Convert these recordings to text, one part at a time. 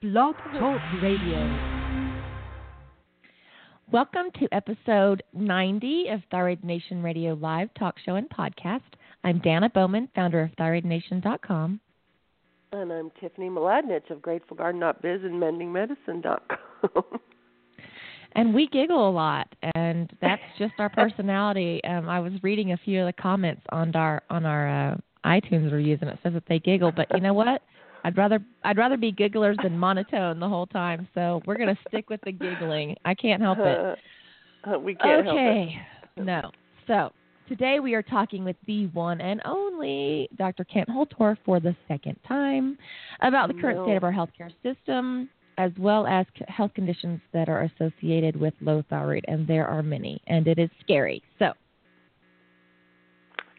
Blog Talk Radio. Welcome to episode 90 of Thyroid Nation Radio Live Talk Show and Podcast. I'm Danna Bowman, founder of ThyroidNation.com. And I'm Tiffany Mladinich of GratefulGarden.biz and MendingMedicine.com. and we giggle a lot, and that's just our personality. Um, I was reading a few of the comments on our on our uh, iTunes reviews, and it says that they giggle. But you know what? I'd rather I'd rather be gigglers than monotone the whole time. So we're gonna stick with the giggling. I can't help it. Uh, we can't okay. help it. No. So today we are talking with the one and only Dr. Kent Holtorf for the second time about the current No. state of our healthcare system, as well as health conditions that are associated with low thyroid, and there are many, and it is scary. So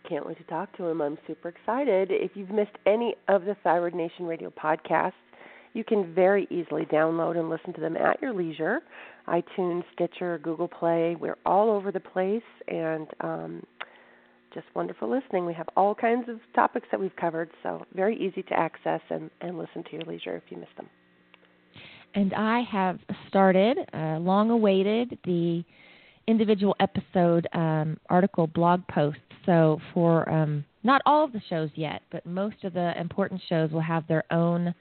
Can't wait to talk to him. I'm super excited. If you've missed any of the Thyroid Nation Radio podcasts, you can very easily download and listen to them at your leisure. iTunes, Stitcher, Google Play. We're all over the place and um, just wonderful listening. We have all kinds of topics that we've covered, so very easy to access and, and listen to your leisure if you missed them. and I have started, uh, long awaited, the individual episode um, article blog posts. So for um, not all of the shows yet, but most of the important shows will have their own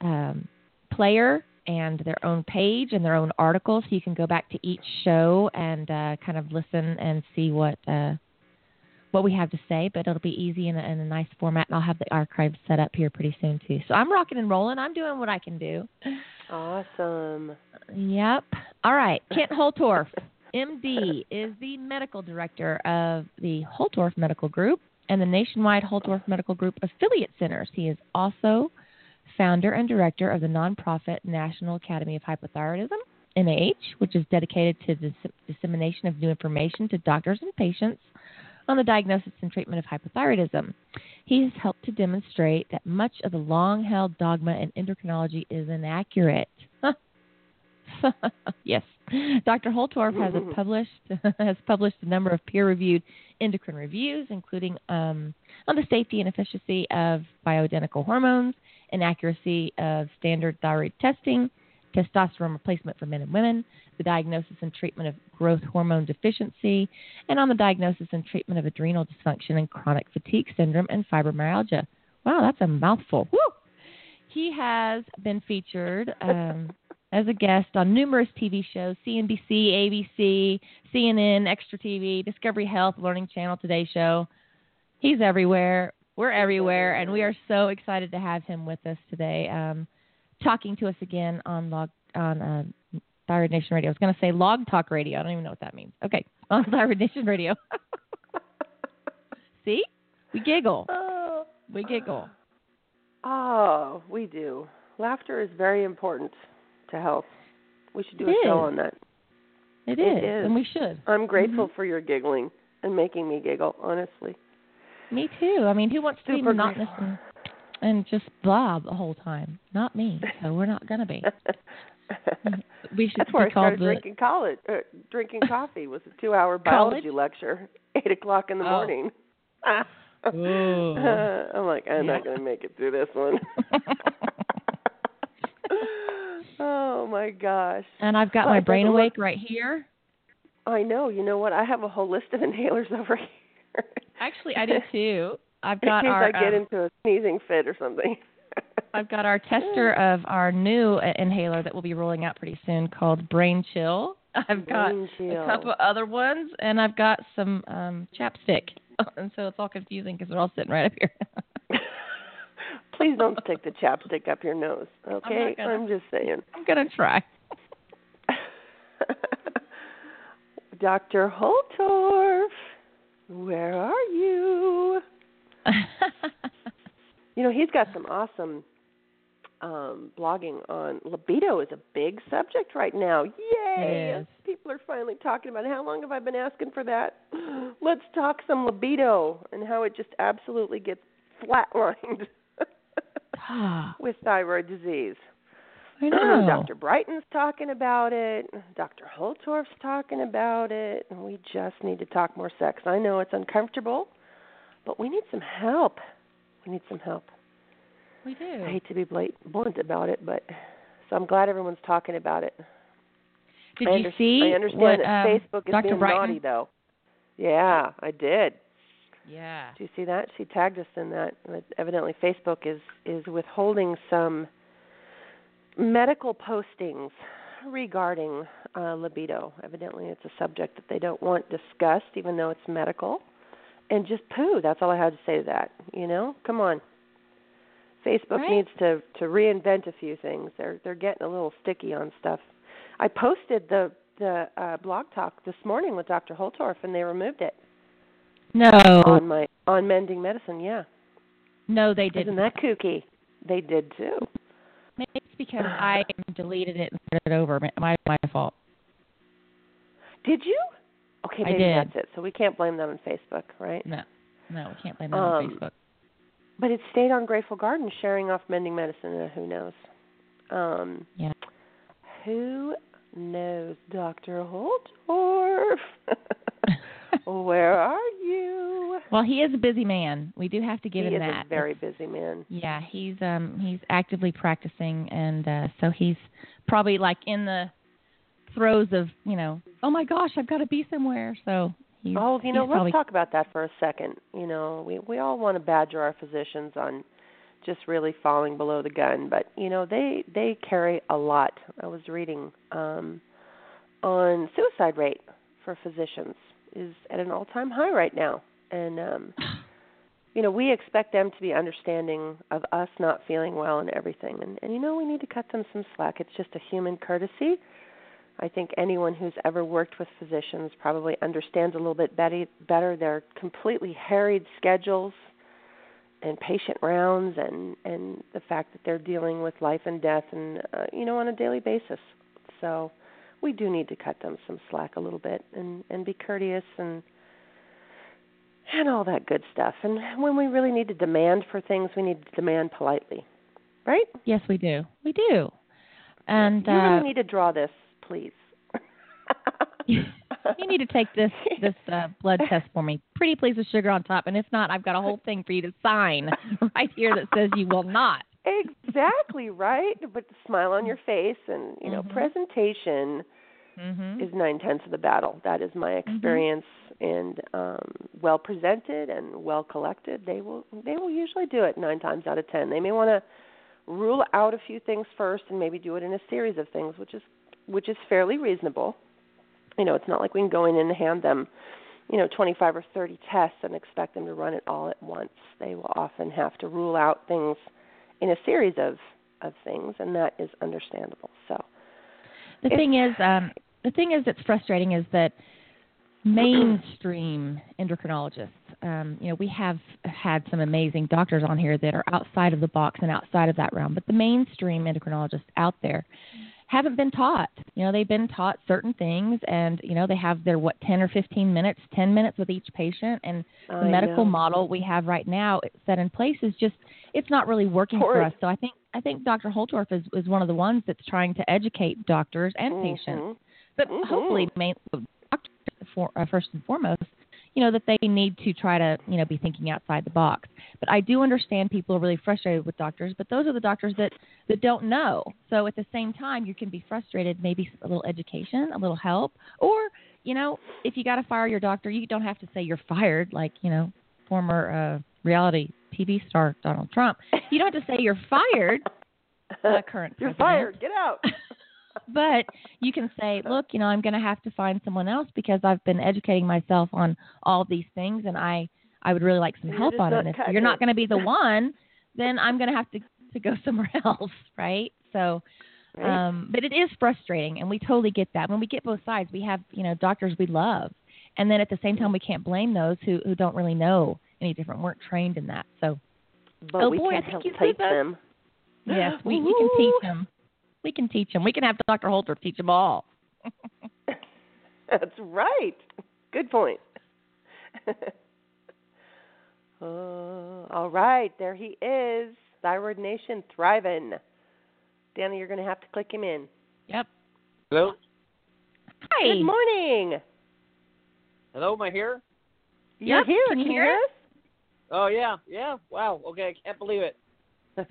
um, player and their own page and their own article, so you can go back to each show and uh, kind of listen and see what. Uh, what we have to say, but it'll be easy in a, in a nice format, and I'll have the archives set up here pretty soon too. So I'm rocking and rolling. I'm doing what I can do. Awesome. Yep. All right. Kent Holtorf, MD, is the medical director of the Holtorf Medical Group and the nationwide Holtorf Medical Group affiliate centers. He is also founder and director of the nonprofit National Academy of Hypothyroidism, NAH, which is dedicated to the dis- dissemination of new information to doctors and patients on the diagnosis and treatment of hypothyroidism. He has helped to demonstrate that much of the long held dogma in endocrinology is inaccurate. yes. Dr. Holtorf has a published has published a number of peer reviewed endocrine reviews, including um, on the safety and efficacy of bioidentical hormones, inaccuracy of standard thyroid testing, testosterone replacement for men and women, the diagnosis and treatment of growth hormone deficiency, and on the diagnosis and treatment of adrenal dysfunction and chronic fatigue syndrome and fibromyalgia. Wow, that's a mouthful. Woo! He has been featured um, as a guest on numerous TV shows CNBC, ABC, CNN, Extra TV, Discovery Health, Learning Channel, Today Show. He's everywhere. We're everywhere, and we are so excited to have him with us today, um, talking to us again on log on uh, Thyroid Nation Radio. I was going to say Log Talk Radio. I don't even know what that means. Okay, on Thyroid Nation Radio. See, we giggle. Oh. We giggle. Oh, we do. Laughter is very important to health. We should do It a show is. on that. It It is, is. and we should. I'm grateful Mm-hmm. for your giggling and making me giggle, honestly. Me too. I mean, who wants to be monotonous and, and just blah the whole time? Not me. So we're not gonna be. We should That's where I started the. drinking college, uh, drinking coffee was a two-hour College? biology lecture, eight o'clock in the Oh. morning. Ooh. I'm like, I'm not going to make it through this one. Oh my gosh! and I've got Well, my brain awake right here. I know. You know what? I have a whole list of inhalers over here. Actually, I do too. I've In got case our I get um, into a sneezing fit or something. I've got our tester of our new uh, inhaler that we'll be rolling out pretty soon called Brain Chill. I've got a couple other ones, and I've got some um chapstick, and so it's all confusing because they're all sitting right up here. Please don't stick the chapstick up your nose, okay? gonna. I'm just saying. I'm gonna try. Dr. Holtorf, where are you? You know, he's got some awesome um blogging on libido is a big subject right now. Yay! People are finally talking about it. How long have I been asking for that? Let's talk some libido and how it just absolutely gets flatlined with thyroid disease. I know. Dr. Brighten's talking about it. Dr. Holtorf's talking about it. And we just need to talk more sex. I know it's uncomfortable, but we need some help. We need some help. We do. I hate to be blunt about it, but So I'm glad everyone's talking about it. Did I you under- see I understand what that um, Facebook is Dr. being Brighten? naughty, though. Yeah, I did. Yeah. Do you see that? She tagged us in that. But evidently, Facebook is is withholding some medical postings regarding uh, libido. Evidently, it's a subject that they don't want discussed, even though it's medical. And just poo. That's all I had to say to that. You know, come on. Facebook Right. needs to to reinvent a few things. They're they're getting a little sticky on stuff. I posted the the uh, blog talk this morning with Dr. Holtorf, and they removed it No. on my on mending medicine. Yeah. No, they didn't. Isn't that kooky? They did too. Maybe it's because I deleted it and started over. My my fault. Did you? Okay, maybe did. that's it. So we can't blame them on Facebook, right? No. No, we can't blame on Um, Facebook. But it stayed on Grateful Garden sharing off mending medicine. Uh, who knows? Um, Yeah. who knows, Doctor Holtorf? Where are you? Well, he is a busy man. We do have to give he him that. He is a very busy man. Yeah, he's um he's actively practicing and uh so he's probably like in the throes of, you know, oh my gosh, I've got to be somewhere. So he's Oh, you know, let's probably, talk about that for a second. You know, we we all want to badger our physicians on just really falling below the gun, but you know, they they carry a lot. I was reading um on suicide rate for physicians is at an all-time high right now. And um you know, we expect them to be understanding of us not feeling well and everything. And and you know, we need to cut them some slack. It's just a human courtesy. I think anyone who's ever worked with physicians probably understands a little bit better, better their completely harried schedules and patient rounds and and the fact that they're dealing with life and death and uh, you know on a daily basis. So we do need to cut them some slack a little bit and and be courteous and and all that good stuff. And when we really need to demand for things, we need to demand politely. Right? Yes, we do. We do. And you uh really need to draw this, please. you need to take this this uh, blood test for me. Pretty please with sugar on top, and if not, I've got a whole thing for you to sign right here that says you will not. Exactly right? But the smile on your face and you know Mhm. presentation Mhm. is nine tenths of the battle. That is my experience and um well presented and well collected. They will they will usually do it nine times out of ten. They may want to rule out a few things first and maybe do it in a series of things which is which is fairly reasonable. You know it's not like we can go in and hand them you know 25 or 30 tests and expect them to run it all at once. They will often have to rule out things in a series of of things and that is understandable so The thing is, um, the thing is that's frustrating is that mainstream endocrinologists, um, you know, we have had some amazing doctors on here that are outside of the box and outside of that realm, but the mainstream endocrinologists out there haven't been taught. You know, they've been taught certain things, and you know, they have their what ten or fifteen minutes, ten minutes with each patient, and the I medical know. model we have right now set in place is just it's not really working for us. So I think I think Dr. Holtorf is is one of the ones that's trying to educate doctors and patients, Mhm. but Mhm. hopefully main, doctors for, uh, first and foremost, you know that they need to try to you know be thinking outside the box. But I do understand people are really frustrated with doctors, but those are the doctors that that don't know. So at the same time, you can be frustrated. Maybe a little education, a little help, or you know, if you got to fire your doctor, you don't have to say you're fired, like you know, former uh, reality TV star Donald Trump. You don't have to say you're fired. Uh, current You're president. fired. Get out. but you can say, look, you know, I'm going to have to find someone else because I've been educating myself on all these things, and I I would really like some You're help on it. if you're not going to be the one, then I'm going to have to to go somewhere else, right? So, Right? um, but it is frustrating, and we totally get that. When we get both sides, we have you know doctors we love, and then at the same time, we can't blame those who who don't really know any different, weren't trained in that. So but oh, we boy, I can't think help you said teach that. them. yes, we we can teach them. We can teach them. We can have Dr. Holtorf teach them all. That's right. Good point. uh, all right, there he is. Thyroid Nation thriving. Danny, you're going to have to click him in. Yep. Hello? Hi. Good morning. Hello, am I here? You're Yep, here. can you Can hear us? Oh, yeah, yeah. Wow, okay, I can't believe it. woo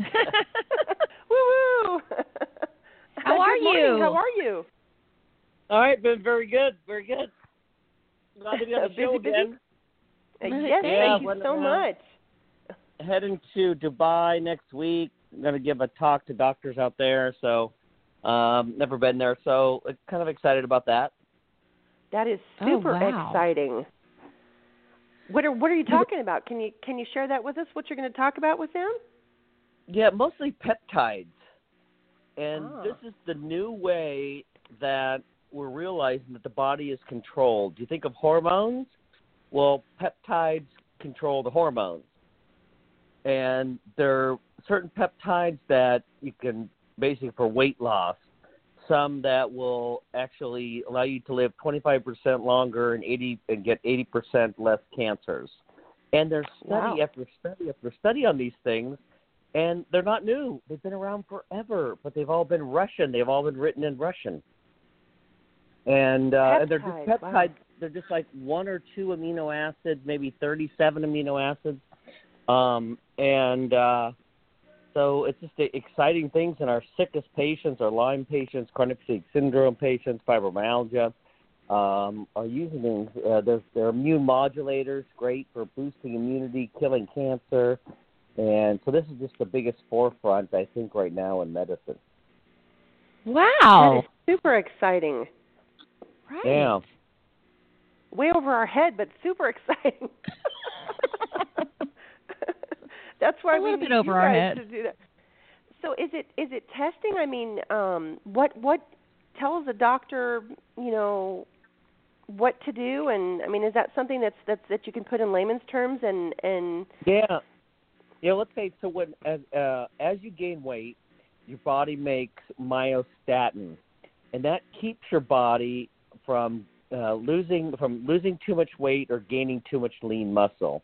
woo. How are you? How are you? All right, been very good, very good. Glad to be on the Busy, show busy? again. Uh, Yeah, yes, thank you so around. much. Heading to Dubai next week. I'm going to give a talk to doctors out there, so um, never been there, so uh, kind of excited about that. That is Oh, super wow. exciting. What are what are you talking about? Can you can you share that with us? What you're going to talk about with them? Yeah, mostly peptides. And Ah. this is the new way that we're realizing that the body is controlled. Do you think of hormones? Well, peptides control the hormones. And there are certain peptides that you can basically for weight loss, some that will actually allow you to live 25% longer and 80 and get 80% less cancers. And there's study Wow. after study after study on these things and they're not new. They've been around forever, but they've all been Russian. They've all been written in Russian. And uh, and they're just Peptides, wow. They're just like one or two amino acids, maybe 37 amino acids. Um, and uh, so it's just the exciting things in our sickest patients, our Lyme patients, chronic fatigue syndrome patients, fibromyalgia, um, are using things. Uh, they're, they're immune modulators, great for boosting immunity, killing cancer. And so this is just the biggest forefront, I think, right now in medicine. Wow. is super exciting. Right. Yeah. Way over our head, but super exciting. That's why A we little need bit over you our head. to do that. So is it is it testing? I mean, um, what what tells the doctor, you know, what to do? And I mean, is that something that's that's that you can put in layman's terms? And and Yeah. Yeah, let's say so when as uh, as you gain weight, your body makes myostatin, and that keeps your body from uh, losing from losing too much weight or gaining too much lean muscle.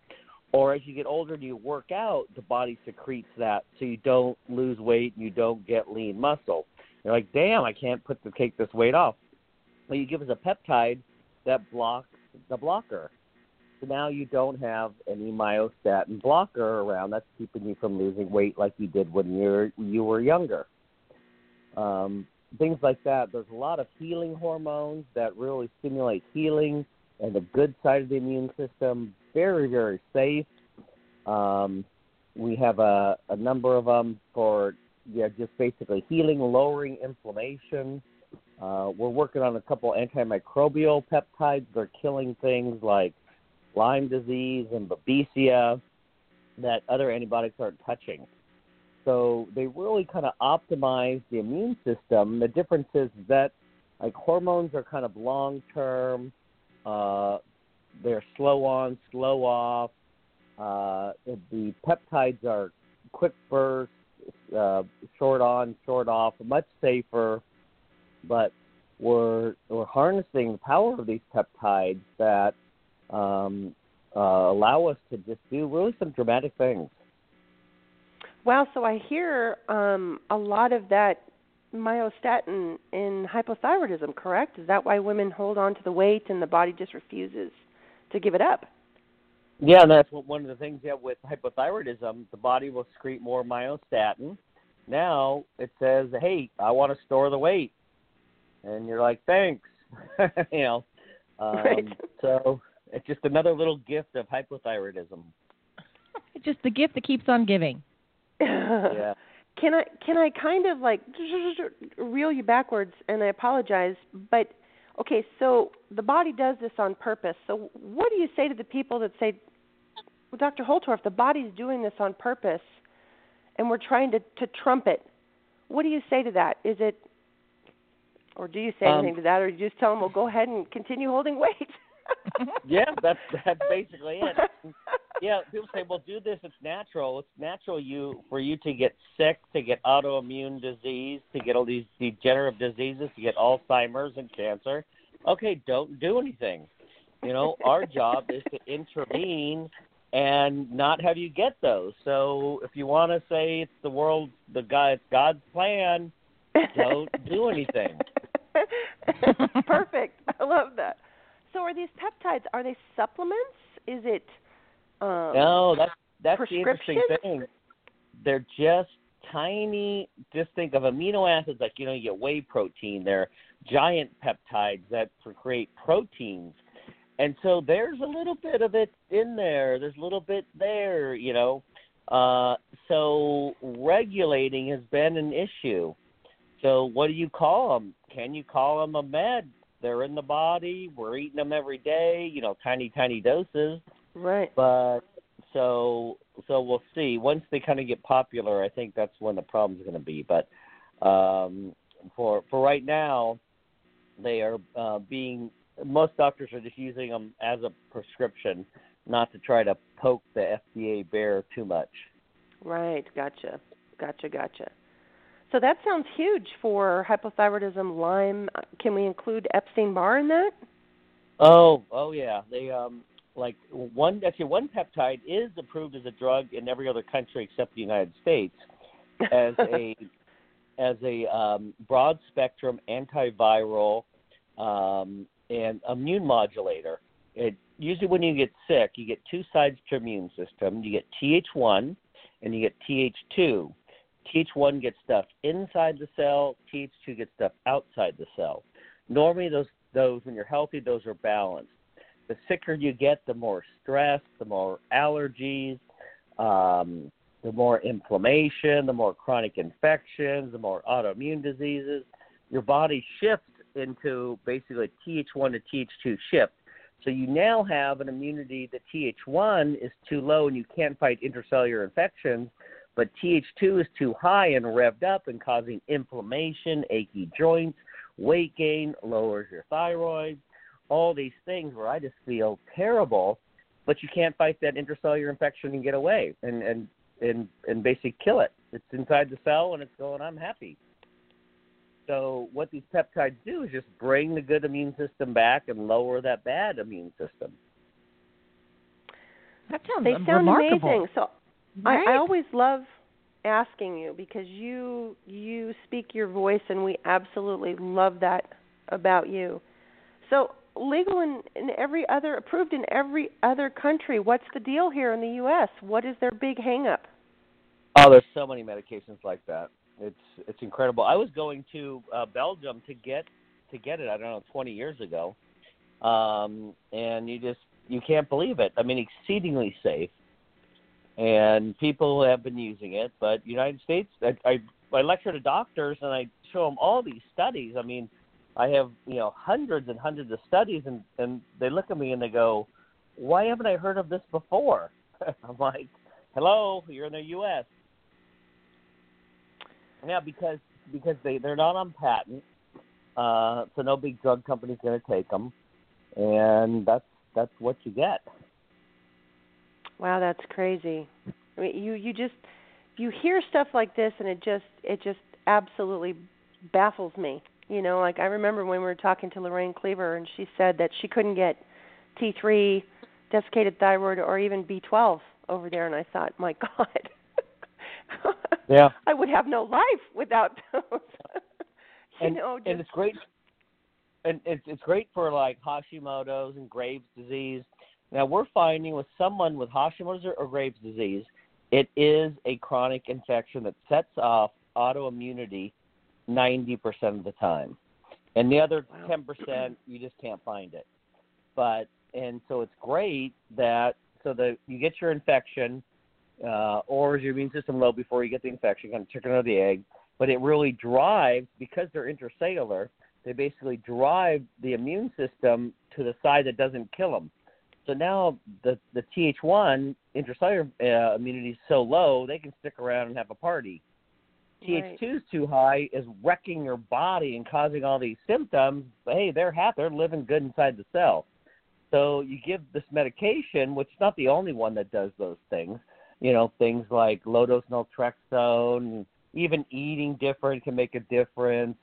Or as you get older and you work out, the body secretes that so you don't lose weight and you don't get lean muscle. You're like, damn, I can't put the take this weight off. Well, you give us a peptide that blocks the blocker. So now you don't have any myostatin blocker around that's keeping you from losing weight like you did when you're you were younger. Um, things like that. There's a lot of healing hormones that really stimulate healing and the good side of the immune system. Very very safe. Um, we have a, a number of them for yeah just basically healing, lowering inflammation. Uh, we're working on a couple antimicrobial peptides that are killing things like Lyme disease and Babesia that other antibiotics aren't touching. So they really kind of optimize the immune system. The difference is that like hormones are kind of long term. Uh, they're slow on, slow off. Uh, the peptides are quick bursts, uh, short on, short off, much safer. But we're we're harnessing the power of these peptides that um, uh, allow us to just do really some dramatic things. wow, so I hear um, a lot of that myostatin in hypothyroidism. Correct? Is that why women hold on to the weight and the body just refuses to give it up? Yeah, and that's what, one of the things. Yeah, with hypothyroidism, the body will secrete more myostatin. Now it says, "Hey, I want to store the weight," and you're like, "Thanks," you know. Um, Right. So it's just another little gift of hypothyroidism. It's Just the gift that keeps on giving. Yeah. Can I can I kind of like reel you backwards and I apologize, but okay, so the body does this on purpose. So what do you say to the people that say well, Dr. Holtorf, the body's doing this on purpose and we're trying to to trump it. What do you say to that? Is it or do you say Um, anything to that or do you just tell them, "Well, go ahead and continue holding weight?" Yeah, that's that's basically it. Yeah, people say, "Well, do this. It's natural. It's natural you for you to get sick, to get autoimmune disease, to get all these degenerative diseases, to get Alzheimer's and cancer." Okay, don't do anything. You know, our job is to intervene and not have you get those. So, if you want to say it's the world, the God, it's God's plan, don't do anything. Perfect. I love that. So are these peptides are they supplements? Is it um No, that's that's the interesting thing. They're just tiny. Just think of amino acids like you know you get whey protein. They're giant peptides that create proteins, and so there's a little bit of it in there. There's a little bit there, you know. Uh, so regulating has been an issue. So what do you call them? Can you call them a med? They're in the body. We're eating them every day. You know, tiny, tiny doses. Right. But so so we'll see. Once they kind of get popular, I think that's when the problem's going to be. But um, for for right now, they are uh, being most doctors are just using them as a prescription, not to try to poke the FDA bear too much. Right. Gotcha. Gotcha. Gotcha. So that sounds huge for hypothyroidism, Lyme. Can we include Epstein Barr in that? Oh, oh yeah. They um like one actually one peptide is approved as a drug in every other country except the United States as a as a um, broad spectrum antiviral um, and immune modulator. It usually when you get sick, you get two sides to your immune system. You get Th1 and you get Th2. Th1 gets stuff inside the cell, Th2 gets stuff outside the cell. Normally those those when you're healthy, those are balanced the sicker you get, the more stress, the more allergies, um, the more inflammation, the more chronic infections, the more autoimmune diseases. Your body shifts into basically Th1 to Th2 shift. So you now have an immunity that Th1 is too low and you can't fight intercellular infections, but Th2 is too high and revved up and causing inflammation, achy joints, weight gain, lowers your thyroid, all these things where I just feel terrible, but you can't fight that intracellular infection and get away and and and and basically kill it. It's inside the cell and it's going. I'm happy. So what these peptides do is just bring the good immune system back and lower that bad immune system. That sounds they sound remarkable. amazing. So Right? I, I always love asking you because you you speak your voice and we absolutely love that about you. So legal in, in every other approved in every other country. What's the deal here in the US? What is their big hang up? Oh, there's so many medications like that. It's it's incredible. I was going to uh, Belgium to get to get it. I don't know, 20 years ago, um, and you just you can't believe it. I mean, exceedingly safe, and people have been using it. But United States, I I, I lecture to doctors and I show them all these studies. I mean, I have you know hundreds and hundreds of studies, and and they look at me and they go, "Why haven't I heard of this before?" I'm like, "Hello, you're in the U.S." Yeah, because because they they're not on patent, uh, so no big drug company's going to take them, and that's that's what you get. Wow, that's crazy. I mean, you you just you hear stuff like this, and it just it just absolutely baffles me. You know, like I remember when we were talking to Lorraine Cleaver, and she said that she couldn't get T3, desiccated thyroid, or even B12 over there, and I thought, my God. Yeah. I would have no life without those. you and, know, just, and it's great and it's it's great for like Hashimoto's and Graves disease. Now we're finding with someone with Hashimoto's or, or Graves disease, it is a chronic infection that sets off autoimmunity ninety percent of the time, and the other Wow. ten percent you just can't find it. But and so it's great that so that you get your infection, uh, or is your immune system low before you get the infection, kind of chicken or the egg. But it really drives because they're intracellular. They basically drive the immune system to the side that doesn't kill them. So now the the Th1 intracellular uh, immunity is so low they can stick around and have a party. Right. Th2 is too high is wrecking your body and causing all these symptoms. But hey, they're happy. They're living good inside the cell. So you give this medication, which is not the only one that does those things. You know, things like low dose naltrexone, even eating different can make a difference.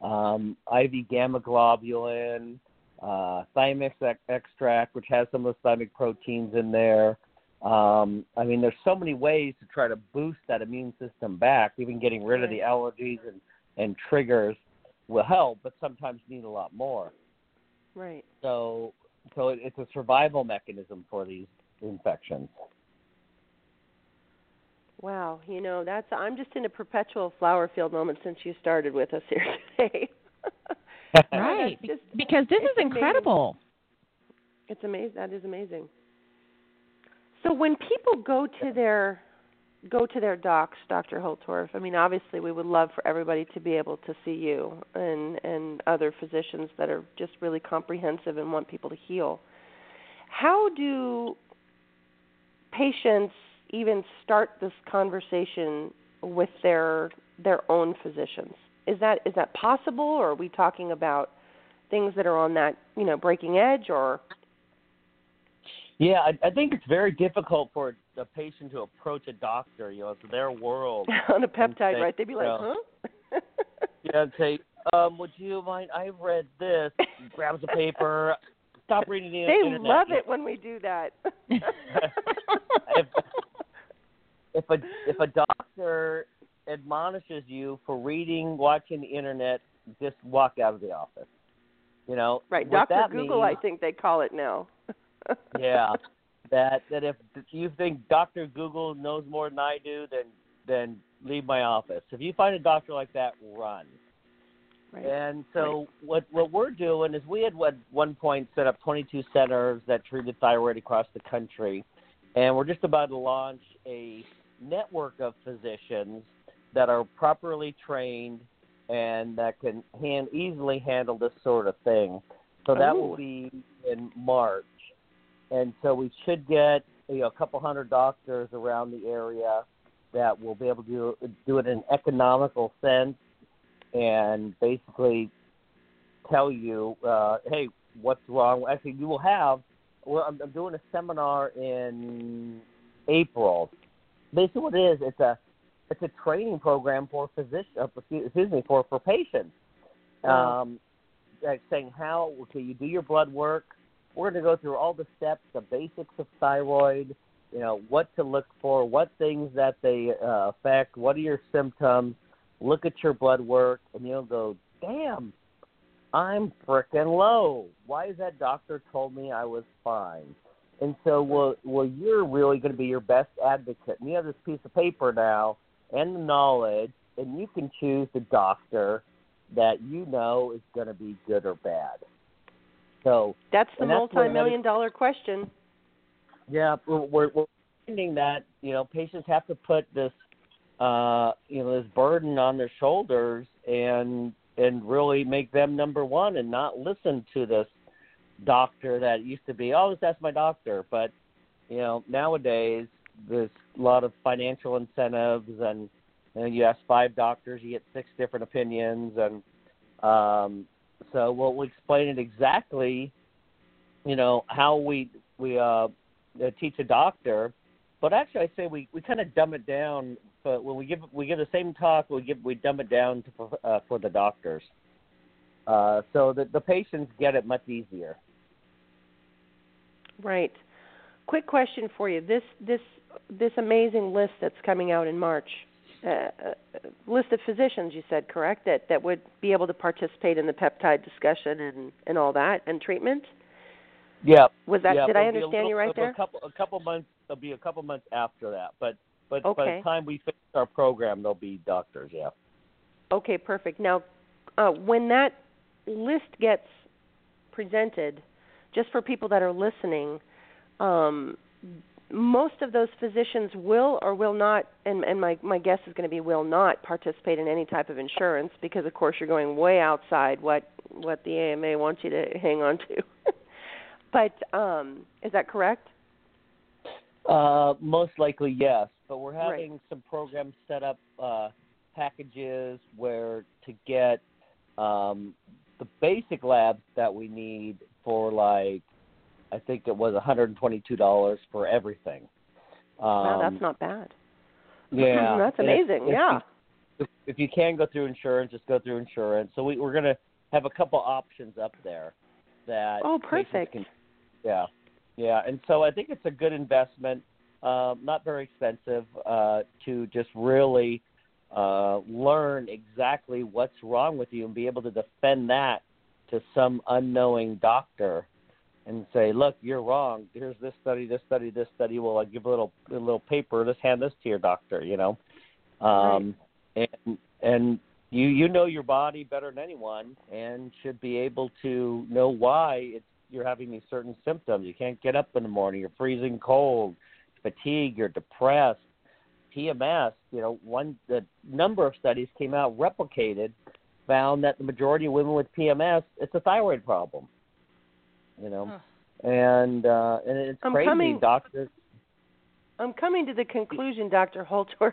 Um, IV gamma globulin, uh, thymus ex- extract, which has some of the thymic proteins in there. Um, I mean, there's so many ways to try to boost that immune system back. Even getting rid of the allergies and, and triggers will help, but sometimes need a lot more. right. So, so it, it's a survival mechanism for these infections. Wow, you know that's I'm just in a perpetual flower field moment since you started with us here today. right, just, because this is amazing. incredible. It's amazing. That is amazing. So when people go to their go to their docs, Dr. Holtorf, I mean, obviously we would love for everybody to be able to see you and and other physicians that are just really comprehensive and want people to heal. How do patients even start this conversation with their their own physicians? Is that is that possible or are we talking about things that are on that, you know, breaking edge or Yeah, I, I think it's very difficult for a patient to approach a doctor. You know, it's their world. on a peptide, say, right? They'd be like, you know, "Huh?" yeah, and say, um, "Would you mind? I read this." Grabs a paper. Stop reading the they internet. They love it when we do that. if, if a if a doctor admonishes you for reading, watching the internet, just walk out of the office. You know, right, Dr. Google, means, I think they call it now. Yeah, that that if you think Doctor Google knows more than I do, then then leave my office. If you find a doctor like that, run. Right. And so what what we're doing is we had at one point set up 22 centers that treated thyroid across the country, and we're just about to launch a network of physicians that are properly trained and that can hand, easily handle this sort of thing. So that Ooh. will be in March, and so we should get you know, a couple hundred doctors around the area that will be able to do, it in an economical sense and basically tell you, uh, hey, what's wrong. Actually, you will have. Well, I'm, I'm doing a seminar in April. Basically, what it is, it's a it's a training program for physicians. Uh, excuse me, for for patients. Wow. Um, like saying how okay, you do your blood work. We're going to go through all the steps, the basics of thyroid. You know what to look for, what things that they uh, affect, what are your symptoms. Look at your blood work, and you'll go, damn, I'm frickin' low. Why is that doctor told me I was fine? And so, well, well, you're really going to be your best advocate. And you have this piece of paper now and the knowledge, and you can choose the doctor that you know is going to be good or bad. So, That's the And multi-million dollar question. yeah, we're, we're finding that you know patients have to put this uh, you know this burden on their shoulders and and really make them number one and not listen to this doctor that used to be oh that's my doctor but you know nowadays there's a lot of financial incentives and you, know, you ask five doctors you get six different opinions and um so we'll, explain it exactly you know how we we uh uh, teach a doctor. But actually, I say we, we kind of dumb it down. But when we give we give the same talk, we give we dumb it down to uh, for the doctors, uh, so that the patients get it much easier. Right. Quick question for you. This this this amazing list that's coming out in March. Uh, uh, list of physicians, you said correct that that would be able to participate in the peptide discussion and and all that and treatment. Yeah. Was that yeah, did I it'll be a understand little- you right there? A couple a couple months. It'll be a couple months after that. But but by the time we finish our program, there'll be doctors. Yeah. Okay, perfect. Now, uh, when that list gets presented, just for people that are listening, um, most of those physicians will or will not, and, and my, my guess is going to be will not participate in any type of insurance because, of course, you're going way outside what what the AMA wants you to hang on to. but um, is that correct? Uh, most likely, yes. But we're Right. having some programs set up, uh, packages where to get um, the basic labs that we need for like, I think it was $122 for everything. Um, wow, that's not bad. Yeah, that's amazing. if yeah. if, if you can go through insurance, just go through insurance. So we, we're going to have a couple options up there that Oh, perfect. Can, yeah, yeah, and so I think it's a good investment, um, not very expensive, uh, to just really uh, learn exactly what's wrong with you and be able to defend that to some unknowing doctor. And say, "Look, you're wrong. Here's this study, this study, this study." Well, I give a little a little paper. Let's hand this to your doctor. You know, um, right. and and you you know your body better than anyone, and should be able to know why it's you're having these certain symptoms. You can't get up in the morning. You're freezing cold, fatigue. You're depressed. PMS. You know, one the number of studies came out replicated found that the majority of women with PMS, it's a thyroid problem. You know, huh. and uh, and it's I'm crazy. Coming, doctors. I'm coming to the conclusion, Dr. Holtorf,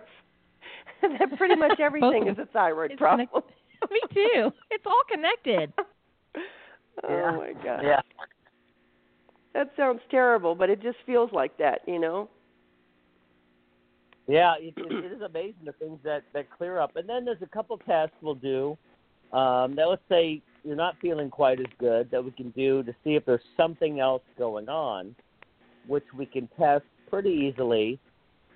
that pretty much everything is a thyroid it's problem. Me too. It's all connected. oh yeah. my god. Yeah. That sounds terrible, but it just feels like that, you know. Yeah, it, it is amazing the things that that clear up. And then there's a couple tests we'll do. Um, that let's say you're not feeling quite as good that we can do to see if there's something else going on, which we can test pretty easily,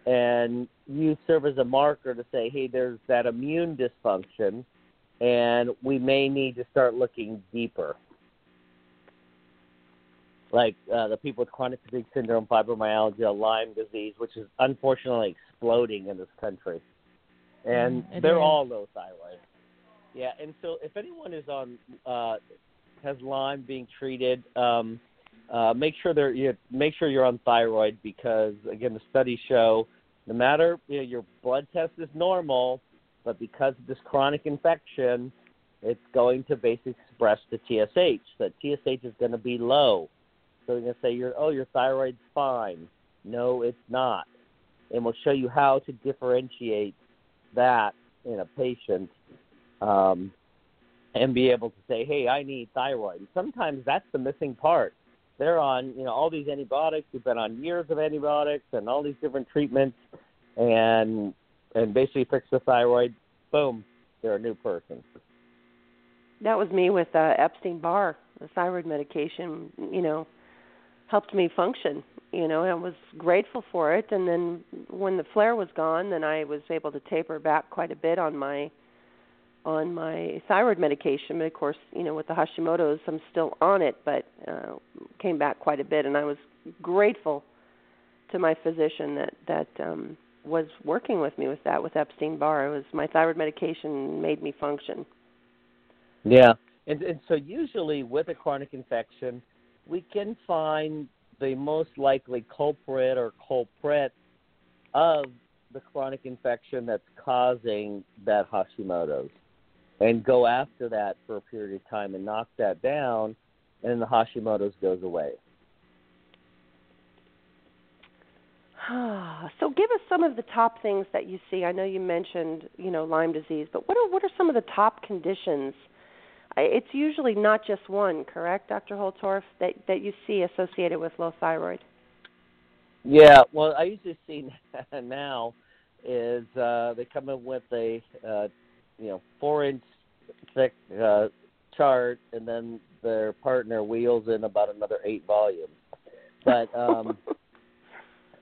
and use serve as a marker to say, hey, there's that immune dysfunction, and we may need to start looking deeper. Like uh, the people with chronic fatigue syndrome, fibromyalgia, Lyme disease, which is unfortunately exploding in this country, and mm, they're is. all low thyroid. Yeah, and so if anyone is on uh, has Lyme being treated, um, uh, make sure they're you make sure you're on thyroid because again the studies show no matter you know, your blood test is normal, but because of this chronic infection, it's going to basically express the TSH. That TSH is going to be low. So you're going to say your oh your thyroid's fine. No, it's not, and we'll show you how to differentiate that in a patient um, and be able to say, "Hey, I need thyroid." And sometimes that's the missing part. They're on, you know, all these antibiotics. They've been on years of antibiotics and all these different treatments, and and basically fix the thyroid. Boom, they're a new person. That was me with uh, Epstein Barr. The thyroid medication, you know, helped me function. You know, I was grateful for it. And then when the flare was gone, then I was able to taper back quite a bit on my on my thyroid medication. But of course, you know, with the Hashimoto's, I'm still on it, but uh, came back quite a bit, and I was grateful to my physician that that um, was working with me with that with Epstein Barr. It was my thyroid medication made me function. Yeah, and and so usually with a chronic infection, we can find the most likely culprit or culprit of the chronic infection that's causing that Hashimoto's and go after that for a period of time and knock that down, and the Hashimoto's goes away. so give us some of the top things that you see. I know you mentioned, you know, Lyme disease, but what are what are some of the top conditions? It's usually not just one, correct, Dr. Holtorf, that that you see associated with low thyroid. Yeah, well, I usually see now is uh, they come in with a uh, you know four inch thick uh, chart, and then their partner wheels in about another eight volumes. But um,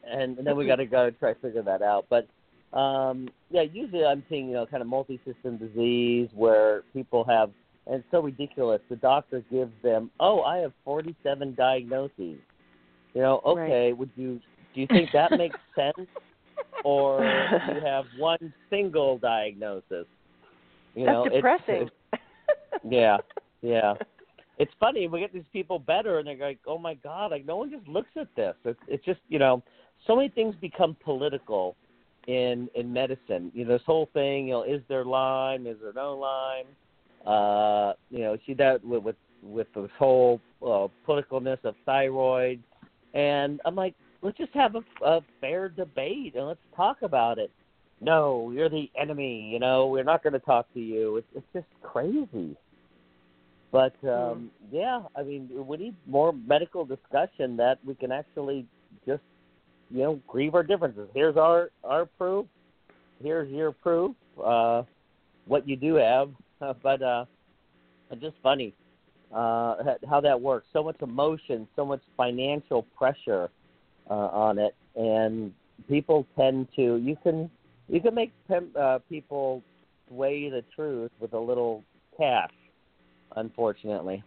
and, and then we got to go try to figure that out. But um, yeah, usually I'm seeing you know kind of multi-system disease where people have, and it's so ridiculous. The doctor gives them, oh, I have 47 diagnoses. You know, okay, right. would you do you think that makes sense? Or you have one single diagnosis? You That's know, depressing. It's, yeah, yeah. It's funny we get these people better, and they're like, "Oh my God!" Like no one just looks at this. It's it's just you know, so many things become political in in medicine. You know, this whole thing. You know, is there Lyme? Is there no Lyme? Uh, you know, see that with with, with this whole uh, politicalness of thyroid, and I'm like, let's just have a, a fair debate and let's talk about it no, you're the enemy. You know, we're not going to talk to you. It's, it's just crazy. But um, mm. yeah, I mean, we need more medical discussion that we can actually just, you know, grieve our differences. Here's our our proof. Here's your proof. Uh, what you do have, but uh, it's just funny uh, how that works. So much emotion, so much financial pressure uh, on it, and people tend to. You can you can make uh, people sway the truth with a little cash, unfortunately.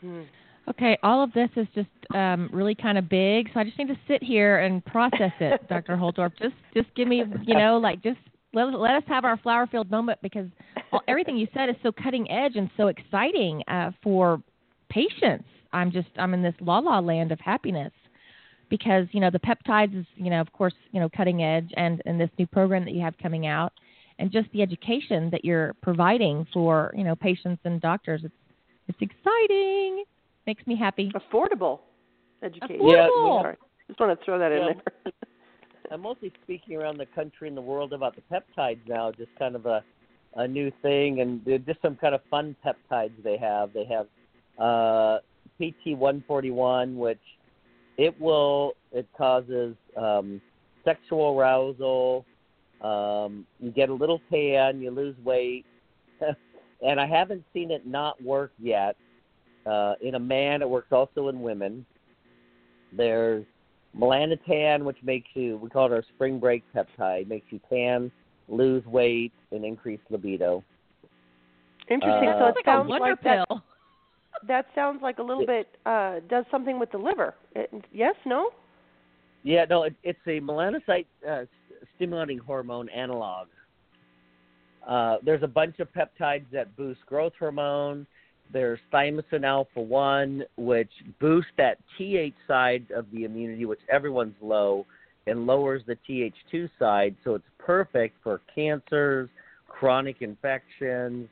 Hmm. Okay, all of this is just um, really kind of big, so I just need to sit here and process it, Dr. Holtorf. Just, just give me, you know, like just let, let us have our flower field moment because all, everything you said is so cutting edge and so exciting uh, for patients. I'm just, I'm in this la la land of happiness because you know the peptides is, you know, of course, you know, cutting edge, and and this new program that you have coming out, and just the education that you're providing for you know patients and doctors. It's it's exciting makes me happy. Affordable education. Affordable. Yeah, Sorry. Just want to throw that in there. I'm mostly speaking around the country and the world about the peptides now, just kind of a a new thing, and they're just some kind of fun peptides they have. They have uh, PT141, which it will it causes um, sexual arousal. Um, you get a little tan, you lose weight, and I haven't seen it not work yet. Uh, in a man, it works also in women. There's melanotan, which makes you, we call it our spring break peptide, makes you tan, lose weight, and increase libido. Interesting. Uh, so it It's like a sounds wonder like pill. That sounds like a little bit uh does something with the liver. It, yes, no? Yeah, no, it, it's a melanocyte uh, stimulating hormone analog. Uh, there's a bunch of peptides that boost growth hormone. There's thymosin alpha 1, which boosts that TH side of the immunity, which everyone's low, and lowers the TH2 side. So it's perfect for cancers, chronic infections,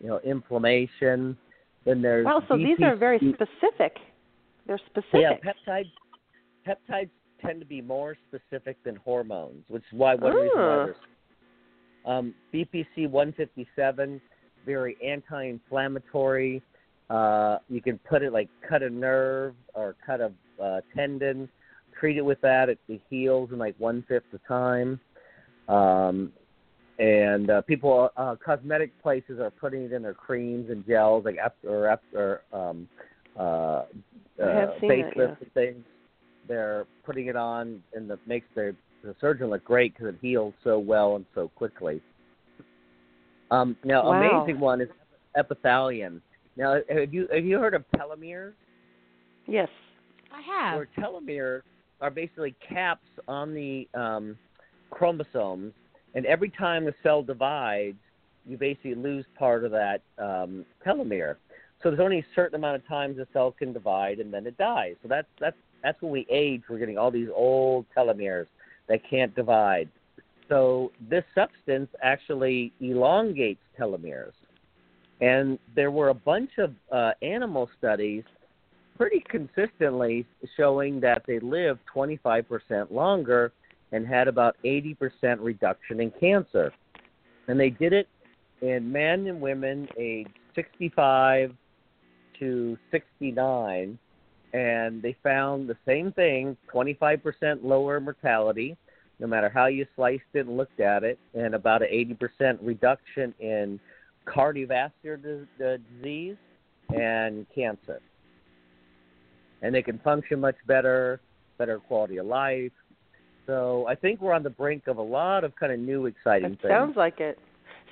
you know, inflammation. Then there's Wow, so these are very specific. They're specific. yeah, peptides peptides tend to be more specific than hormones, which is why one reason why um, BPC 157 very anti-inflammatory. Uh, you can put it like cut a nerve or cut a uh, tendon, treat it with that. It, it heals in like one fifth the time. Um, and uh, people, uh, cosmetic places are putting it in their creams and gels, like after or after um, uh, uh, seen that, facelifts yeah. and things. They're putting it on, and it makes their the surgeon look great because it heals so well and so quickly. Um, now, Wow. amazing one is Epitalon. Now, have you have you heard of telomeres? Yes. I have. Where telomeres are basically caps on the um, chromosomes, and every time the cell divides, you basically lose part of that um, telomere. So there's only a certain amount of times the cell can divide, and then it dies. So that's that's that's when we age. We're getting all these old telomeres that can't divide. So this substance actually elongates telomeres. And there were a bunch of uh, animal studies pretty consistently showing that they live 25% longer and had about 80% reduction in cancer. And they did it in men and women aged 65 to 69, and they found the same thing 25% lower mortality, no matter how you sliced it and looked at it, and about an 80% reduction in cardiovascular dis- disease and cancer. And they can function much better, better quality of life. So I think we're on the brink of a lot of kind of new exciting It things. sounds like it.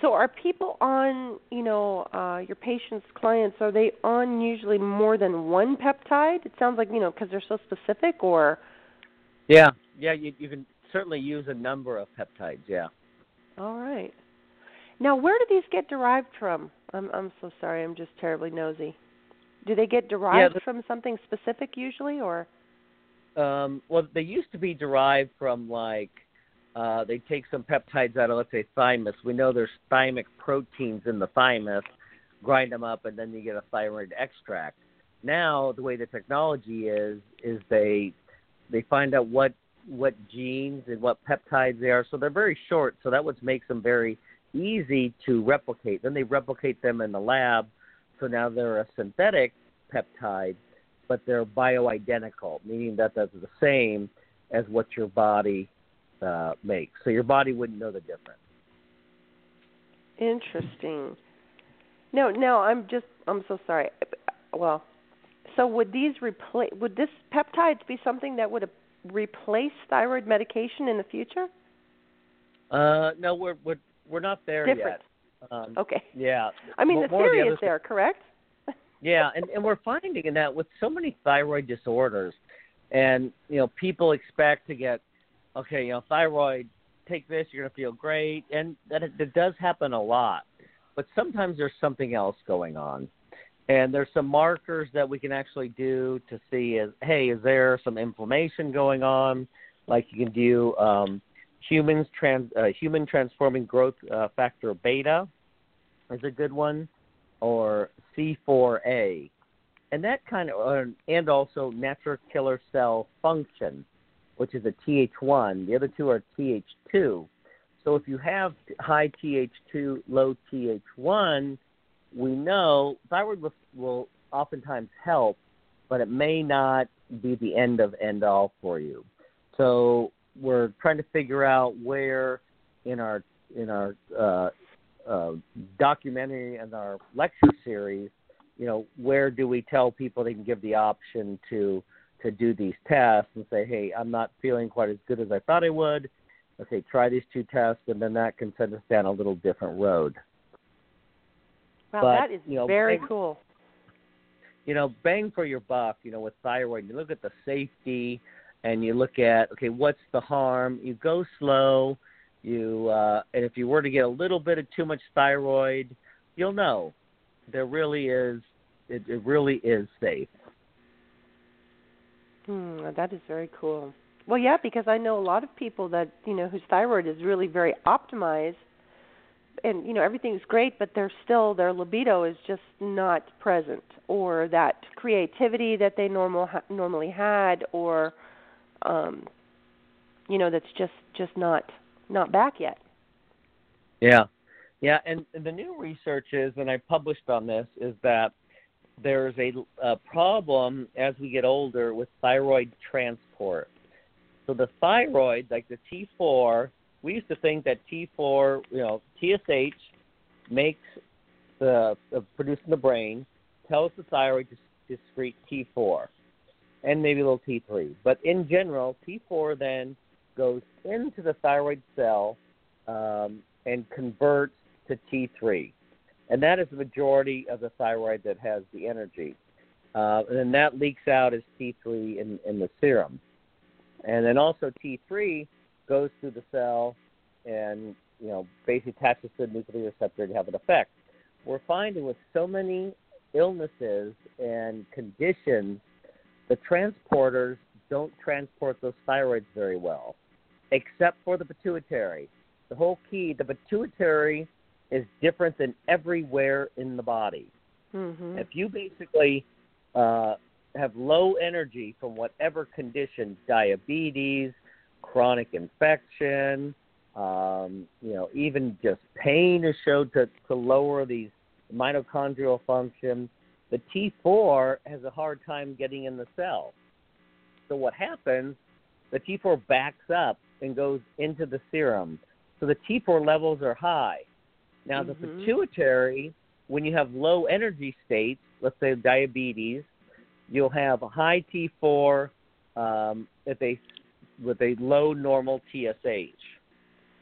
So are people on, you know, uh your patients, clients, are they on usually more than one peptide? It sounds like, you know, because they're so specific or Yeah, yeah, you, you can certainly use a number of peptides. Yeah. All right. Now, where do these get derived from? I'm I'm so sorry. I'm just terribly nosy. Do they get derived the- from something specific usually or Um, well, they used to be derived from like uh, they take some peptides out of let's say thymus. We know there's thymic proteins in the thymus. Grind them up, and then you get a thyroid extract. Now, the way the technology is, is they they find out what what genes and what peptides they are. So they're very short. So that what makes them very easy to replicate. Then they replicate them in the lab. So now they're a synthetic peptide, but they're bioidentical, meaning that they're the same as what your body uh, makes. So your body wouldn't know the difference. interesting? No, no, I'm just I'm so sorry. Well, so would these replace would this peptides be something that would replace thyroid medication in the future? Uh, no, we're we're we're not there Different. yet. Um, Okay. Yeah. I mean, More- the theory other is there, correct? Yeah, and and we're finding that with so many thyroid disorders, and you know people expect to get, okay, you know thyroid, take this, you're gonna feel great, and that it, does happen a lot, but sometimes there's something else going on, and there's some markers that we can actually do to see is hey is there some inflammation going on, like you can do um, humans trans uh, human transforming growth uh, factor beta is a good one or C4A, and that kind of, uh, and also natural killer cell function, which is a TH1. The other two are TH2. So if you have high TH2, low TH1, we know thyroid will, will oftentimes help, but it may not be the end of end all for you. So we're trying to figure out where in our in our uh, uh, documentary and our lecture series, you know, where do we tell people they can give the option to to do these tests and say, hey, I'm not feeling quite as good as I thought I would. Okay, try these two tests, and then that can send us down a little different road. Wow, but, that is you know, very bang, cool. You know, bang for your buck. You know, with thyroid, you look at the safety, and you look at okay, what's the harm? You go slow you uh, and if you were to get a little bit of too much thyroid, you'll know there really is it, it really is safe. Hmm, that is very cool. Well, yeah, because I know a lot of people that you know whose thyroid is really very optimized, and you know everything's great, but they're still their libido is just not present, or that creativity that they normal normally had, or um, you know that's just just not not back yet. Yeah, yeah, and, the new research is, and I published on this, is that there's a, a problem as we get older with thyroid transport. So the thyroid, like the T4, we used to think that T4, you know, TSH makes the uh, produced in the brain tells the thyroid to secrete T4 and maybe a little T3. But in general, T4 then goes into the thyroid cell um, and converts to T3. And that is the majority of the thyroid that has the energy. Uh, and then that leaks out as T3 in, in the serum. And then also T3 goes through the cell and, you know, basically attaches to the nuclear receptor to have an effect. We're finding with so many illnesses and conditions, the transporters don't transport those thyroids very well except for the pituitary. The whole key, the pituitary is different than everywhere in the body. Mm-hmm. If you basically uh, have low energy from whatever condition, diabetes, chronic infection, um, you know, even just pain is showed to, to lower these mitochondrial function. The T4 has a hard time getting in the cell. So what happens? The T4 backs up and goes into the serum. So the T4 levels are high. Now, mm-hmm. the pituitary, when you have low energy states, let's say diabetes, you'll have a high T4 um, with, a, with a low normal TSH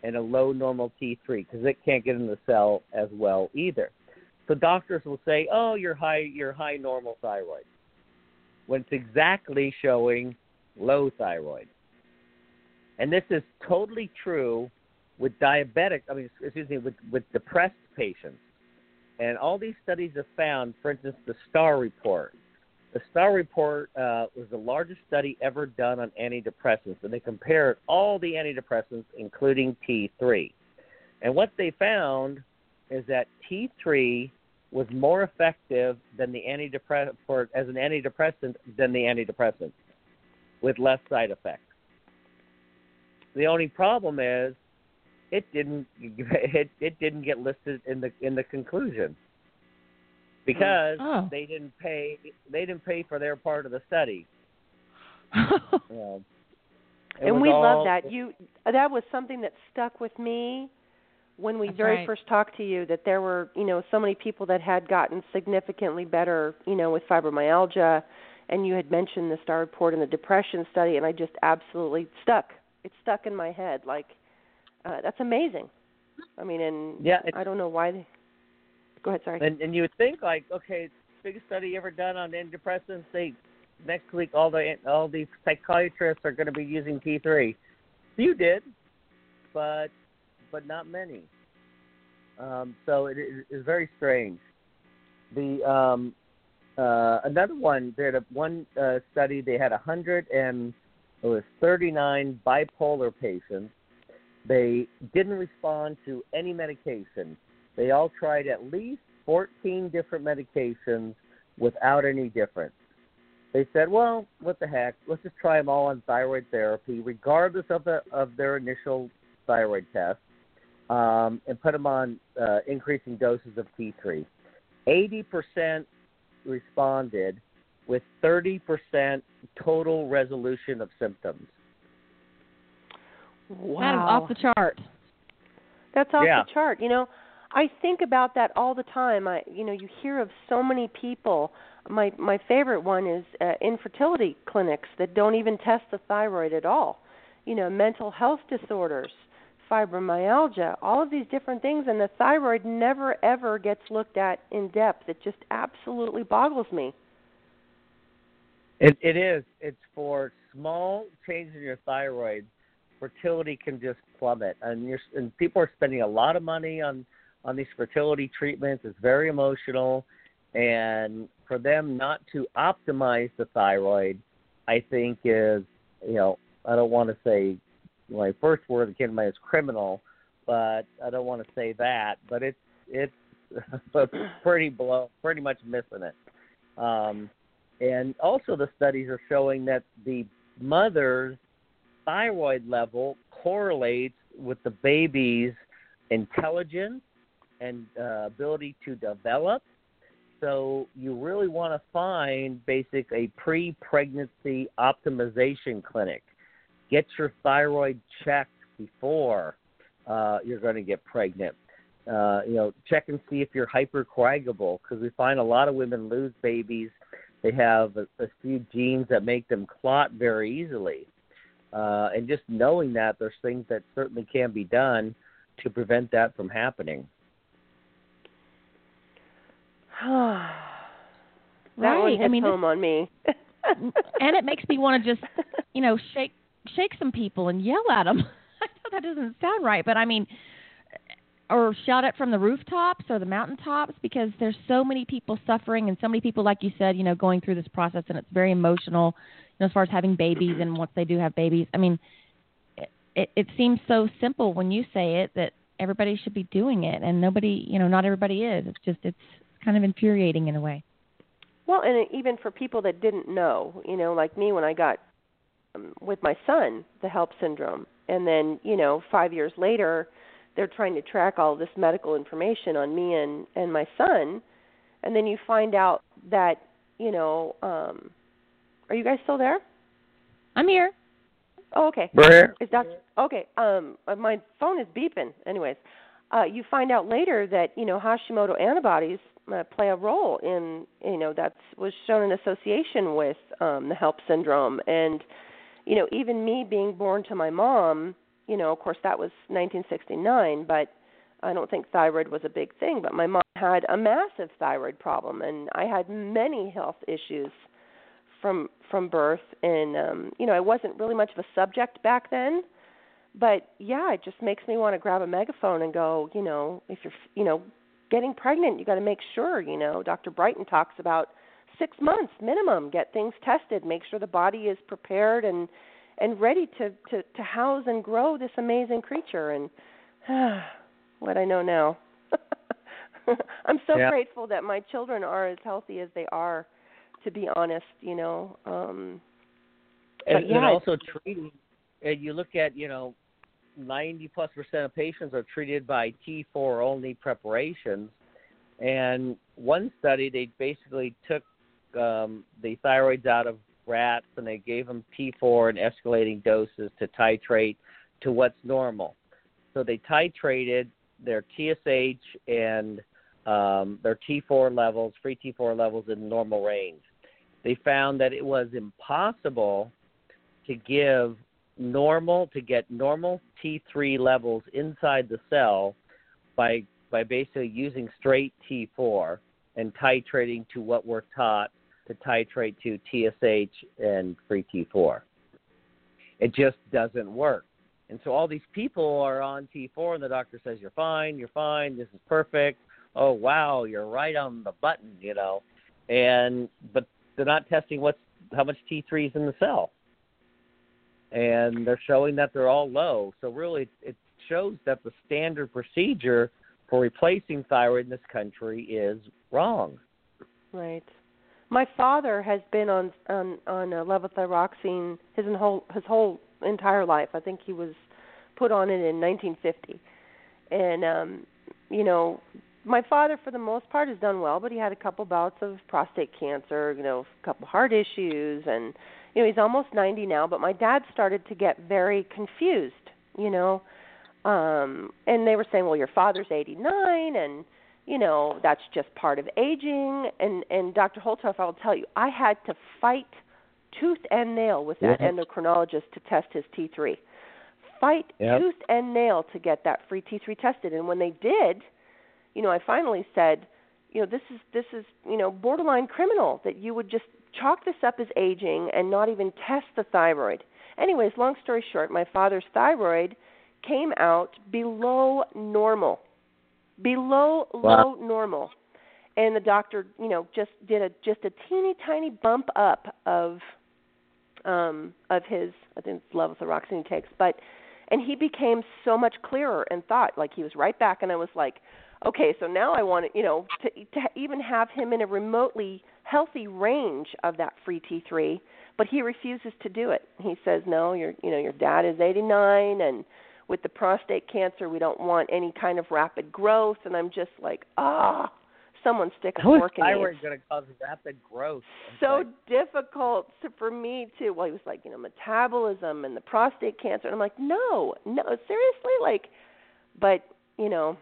and a low normal T3 because it can't get in the cell as well either. So doctors will say, "Oh, you're high, you're high normal thyroid," when it's exactly showing low thyroid. And this is totally true with diabetic, I mean, excuse me, with, with depressed patients. And all these studies have found, for instance, the STAR report. The STAR report uh, was the largest study ever done on antidepressants, and they compared all the antidepressants, including T3. And what they found is that T3 was more effective than the antidepressant for, as an antidepressant than the antidepressant, with less side effects. The only problem is it didn't it, it didn't get listed in the in the conclusion because oh. oh. they didn't pay they didn't pay for their part of the study. and we all, love that. You that was something that stuck with me when we very right. first talked to you that there were, you know, so many people that had gotten significantly better, you know, with fibromyalgia and you had mentioned the star report and the depression study and I just absolutely stuck it stuck in my head. Like uh, that's amazing. I mean, and yeah, I don't know why. They... Go ahead. Sorry. And and you would think like, okay, biggest study ever done on antidepressants. They next week all the all the psychiatrists are going to be using T3. Few did, but but not many. Um, so it is very strange. The um, uh, another one, they had a, one uh, study. They had a hundred and it was 39 bipolar patients. They didn't respond to any medication. They all tried at least 14 different medications without any difference. They said, "Well, what the heck? Let's just try them all on thyroid therapy, regardless of the of their initial thyroid test, um, and put them on uh, increasing doses of T3." 80% responded with 30% total resolution of symptoms. Wow. That is off the chart. That's off Yeah. the chart. You know, I think about that all the time. I, you know, you hear of so many people. My my favorite one is uh, infertility clinics that don't even test the thyroid at all. You know, mental health disorders, fibromyalgia, all of these different things, and the thyroid never ever gets looked at in depth. It just absolutely boggles me. It, it is. It's for small changes in your thyroid, fertility can just plummet, and you're and people are spending a lot of money on on these fertility treatments. It's very emotional, and for them not to optimize the thyroid, I think is you know I don't want to say my first word that mind is criminal, but I don't want to say that, but it's it's pretty below, pretty much missing it. Um, and also, the studies are showing that the mother's thyroid level correlates with the baby's intelligence and uh, ability to develop. So, you really want to find basic a pre-pregnancy optimization clinic. Get your thyroid checked before uh, you're going to get pregnant. Uh, you know, check and see if you're hypercoagulable because we find a lot of women lose babies they have a, a few genes that make them clot very easily. Uh, and just knowing that, there's things that certainly can be done to prevent that from happening. that Right. one hits I mean, home on me. and it makes me want to just, you know, shake shake some people and yell at them. I know that doesn't sound right, but I mean, or shout it from the rooftops or the mountaintops because there's so many people suffering and so many people, like you said, you know, going through this process and it's very emotional. You know, as far as having babies and once they do have babies, I mean, it, it, seems so simple when you say it that everybody should be doing it and nobody, you know, not everybody is. It's just it's kind of infuriating in a way. Well, and even for people that didn't know, you know, like me when I got um, with my son the HELLP syndrome, and then you know five years later, they're trying to track all this medical information on me and and my son, and then you find out that you know, um, are you guys still there? I'm here. Oh, okay. We're here. Is that okay? Um, uh, my phone is beeping. Anyways, uh, you find out later that you know Hashimoto antibodies uh, play a role in you know that was shown in association with um, the HELLP syndrome, and you know even me being born to my mom, you know of course that was 1969, but I don't think thyroid was a big thing. But my mom had a massive thyroid problem, and I had many health issues from from birth and um you know I wasn't really much of a subject back then but yeah it just makes me want to grab a megaphone and go you know if you're you know getting pregnant you got to make sure you know Dr. Brighten talks about 6 months minimum get things tested make sure the body is prepared and and ready to to to house and grow this amazing creature and what I know now I'm so Yeah. grateful that my children are as healthy as they are to be honest, you know. Um And, yeah, and also treating, and you look at, you know, 90 plus percent of patients are treated by T4 only preparations. And one study, they basically took um, the thyroids out of rats and they gave them T4 in escalating doses to titrate to what's normal. So they titrated their TSH and um, their T4 levels, free T4 levels in normal range. They found that it was impossible to give normal to get normal T3 levels inside the cell by by basically using straight T4 and titrating to what we're taught to titrate to TSH and free T4. It just doesn't work. And so all these people are on T4, and the doctor says, You're fine, you're fine, this is perfect. Oh, wow, you're right on the button, you know. And, but they're not testing what's, how much T3 is in the cell. And they're showing that they're all low. So really, it shows that the standard procedure for replacing thyroid in this country is wrong. Right. My father has been on on on uh, levothyroxine his whole his whole entire life. I think he was put on it in 1950, and um, you know, my father for the most part has done well, but he had a couple bouts of prostate cancer, you know, a couple heart issues, and you know he's almost 90 now. But my dad started to get very confused, you know, um, and they were saying, well, your father's 89, and you know that's just part of aging. And and dr holtorf i will tell you i had to fight tooth and nail with that yep. endocrinologist to test his t3 fight yep. tooth and nail to get that free t3 tested. And when they did you know i finally said you know this is this is you know borderline criminal that you would just chalk this up as aging and not even test the thyroid. Anyways long story short my father's thyroid came out below normal below wow. low normal. And the doctor you know just did a just a teeny tiny bump up of um of his i think it's levothyroxine he takes. But and he became so much clearer and thought like he was right back. And i was like okay so now i want to you know to to even have him in a remotely healthy range of that free t3 but he refuses to do it. He says no your you know your dad is 89 and with the prostate cancer, we don't want any kind of rapid growth. And I'm just like, ah, someone stick a fork in me. thyroid going to cause rapid growth? so like, difficult to, for me to. Well, he was like, you know, metabolism and the prostate cancer, and I'm like, no, no, seriously, like, but you know,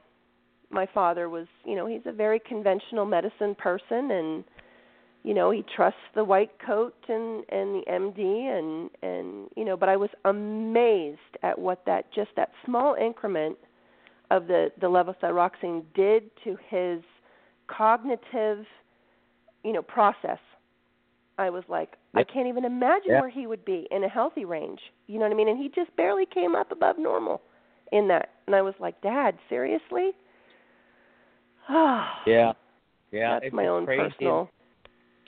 my father was, you know, he's a very conventional medicine person, and you know he trusts the white coat and and the MD and and you know but I was amazed at what that just that small increment of the the levothyroxine did to his cognitive you know process. I was like yep. I can't even imagine yep. where he would be in a healthy range. You know what I mean? And he just barely came up above normal in that. And I was like dad seriously? Yeah. Yeah. That's it's my own crazy. personal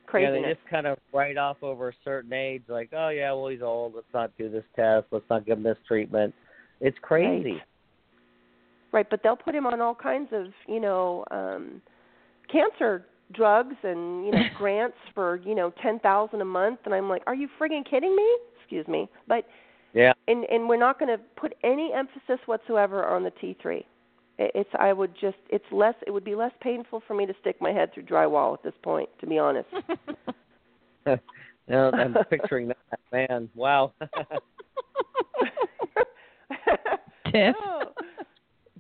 craziness. Yeah, they just kind of write off over a certain age, like, oh yeah, well he's old. Let's not do this test. Let's not give him this treatment. It's crazy. Right. right, but they'll put him on all kinds of, you know, um cancer drugs and you know grants for you know ten thousand a month, and I'm like, are you frigging kidding me? Excuse me, but yeah, and and we're not going to put any emphasis whatsoever on the T3 it's I would just it's less it would be less painful for me to stick my head through drywall at this point, to be honest. no, I'm picturing that man. Wow. Tiff. Oh.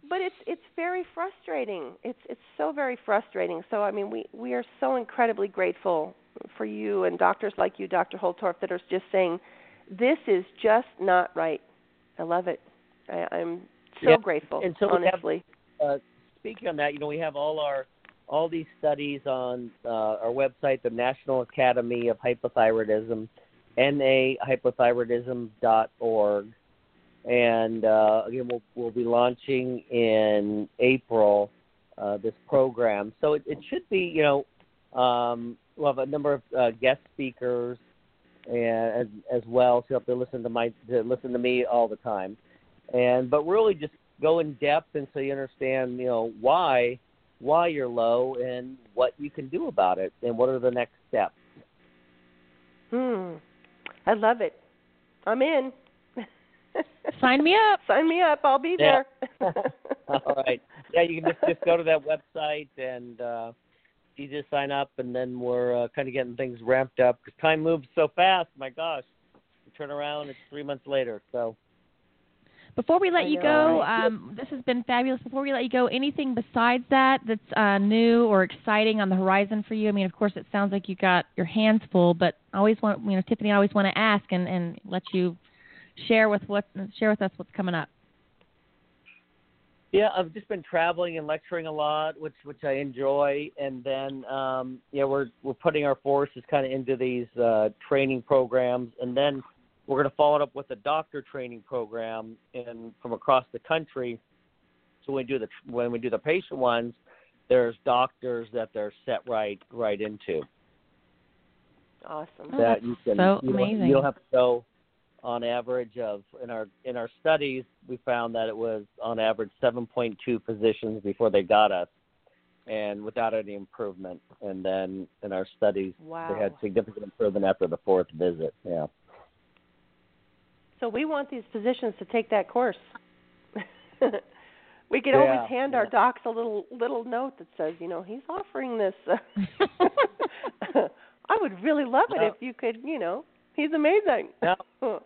But it's it's very frustrating. It's it's so very frustrating. So I mean, we we are so incredibly grateful for you and doctors like you, Dr. Holtorf, that are just saying this is just not right. I love it. I, I'm so yeah. grateful. And so honestly. Have, uh, speaking on that, you know, we have all our all these studies on uh, our website, the National Academy of Hypothyroidism, nahypothyroidism.org, and uh, again, we'll we'll be launching in April uh, this program. So it, it should be, you know, um, we'll have a number of uh, guest speakers and as as well, so you have to listen to my to listen to me all the time and but really just go in depth and so you understand you know why why you're low and what you can do about it and what are the next steps. Hmm. I love it. I'm in. Sign me up. Sign me up. I'll be yeah. there. All right. Yeah you can just just go to that website and uh you just sign up and then we're uh, kind of getting things ramped up because time moves so fast. My gosh. You turn around it's three months later. So before we let you go, um, this has been fabulous. Before we let you go, anything besides that that's uh, new or exciting on the horizon for you? I mean, of course, it sounds like you got your hands full, but I always want, you know, Tiffany, I always want to ask and, and let you share with what share with us what's coming up. Yeah, I've just been traveling and lecturing a lot, which which I enjoy, and then um, yeah, we're we're putting our forces kind of into these uh, training programs, and then we're going to follow it up with a doctor training program in from across the country. So when we do the when we do the patient ones, there's doctors that they're set right right into. Awesome. Oh, that that's you can so you, don't, amazing. you don't have to go on average of in our in our studies we found that it was on average 7.2 physicians before they got us and without any improvement and then in our studies Wow. they had significant improvement after the fourth visit yeah So we want these physicians to take that course. we could Yeah, always hand our docs a little little note that says, you know, he's offering this. I would really love it No. if you could, you know, he's amazing. No.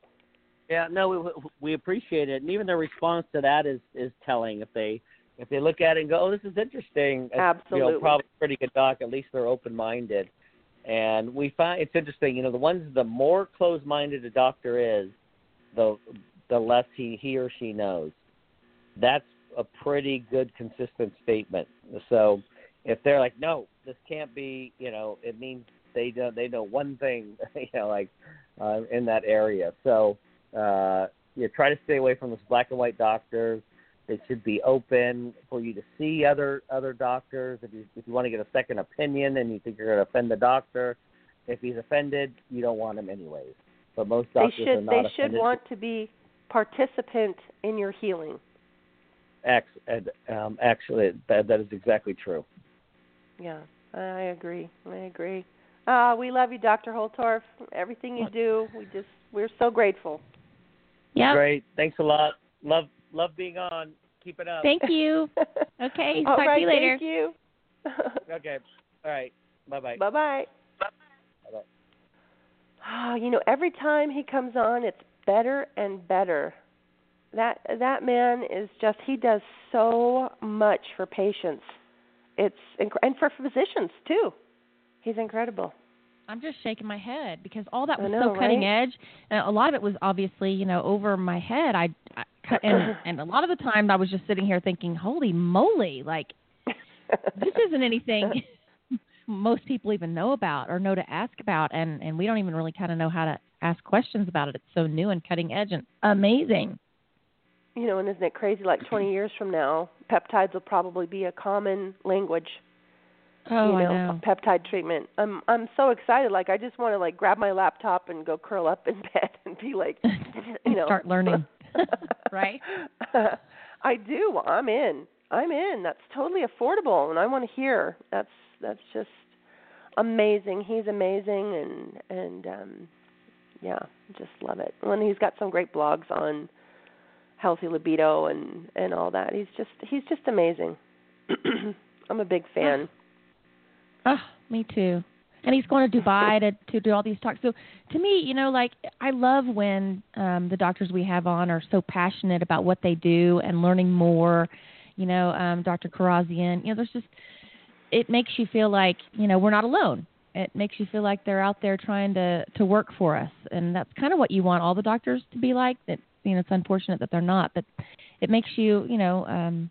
Yeah, no, we we appreciate it, and even their response to that is is telling. If they if they look at it and go, "Oh, this is interesting," Absolutely. you know, probably a pretty good doc. At least they're open minded, and we find it's interesting. You know, the ones the more closed minded a doctor is, the the less he he or she knows. That's a pretty good consistent statement. So if they're like, "No, this can't be," you know, it means they know they know one thing, you know, like uh, in that area. So uh, you try to stay away from those black and white doctors. They should be open for you to see other other doctors. If you if you want to get a second opinion and you think you're going to offend the doctor, if he's offended, you don't want him anyways. But most they doctors are should not they should offended. want to be participant in your healing. Ex- and, um, actually, that that is exactly true. Yeah, I agree. I agree. Uh, we love you, Dr. Holtorf. Everything you do, we just we're so grateful. Yep. Great. Thanks a lot. Love love being on. Keep it up. Thank you. Okay. All talk right, to you later. Thank you. Okay. All right. Bye bye. bye bye. Oh, you know, every time he comes on, it's better and better. That that man is just he does so much for patients. It's inc- and for physicians too. He's incredible. I'm just shaking my head because all that was know, so cutting right? edge, and a lot of it was obviously, you know, over my head. I, I cut- and and a lot of the time I was just sitting here thinking, "Holy moly! Like this isn't anything most people even know about or know to ask about, and and we don't even really kind of know how to ask questions about it. It's so new and cutting edge and amazing. you know, and isn't it crazy? Like 20 years from now, peptides will probably be a common language. Oh, you know, I know. peptide treatment. I'm I'm so excited. Like I just want to like grab my laptop and go curl up in bed and be like, you know, Start learning. Right? I do. I'm in. I'm in. That's totally affordable, and I want to hear. That's that's just amazing. He's amazing, and and um, yeah, just love it. And he's got some great blogs on healthy libido and and all that. He's just he's just amazing. I'm a big fan. Oh, me too. And he's going to Dubai to to do all these talks. So to me, you know, like I love when um the doctors we have on are so passionate about what they do and learning more. You know, um Dr. Kharrazian, you know, there's just it makes you feel like, you know, we're not alone. It makes you feel like they're out there trying to to work for us. And that's kind of what you want all the doctors to be like. That you know, it's unfortunate that they're not, but it makes you, you know, um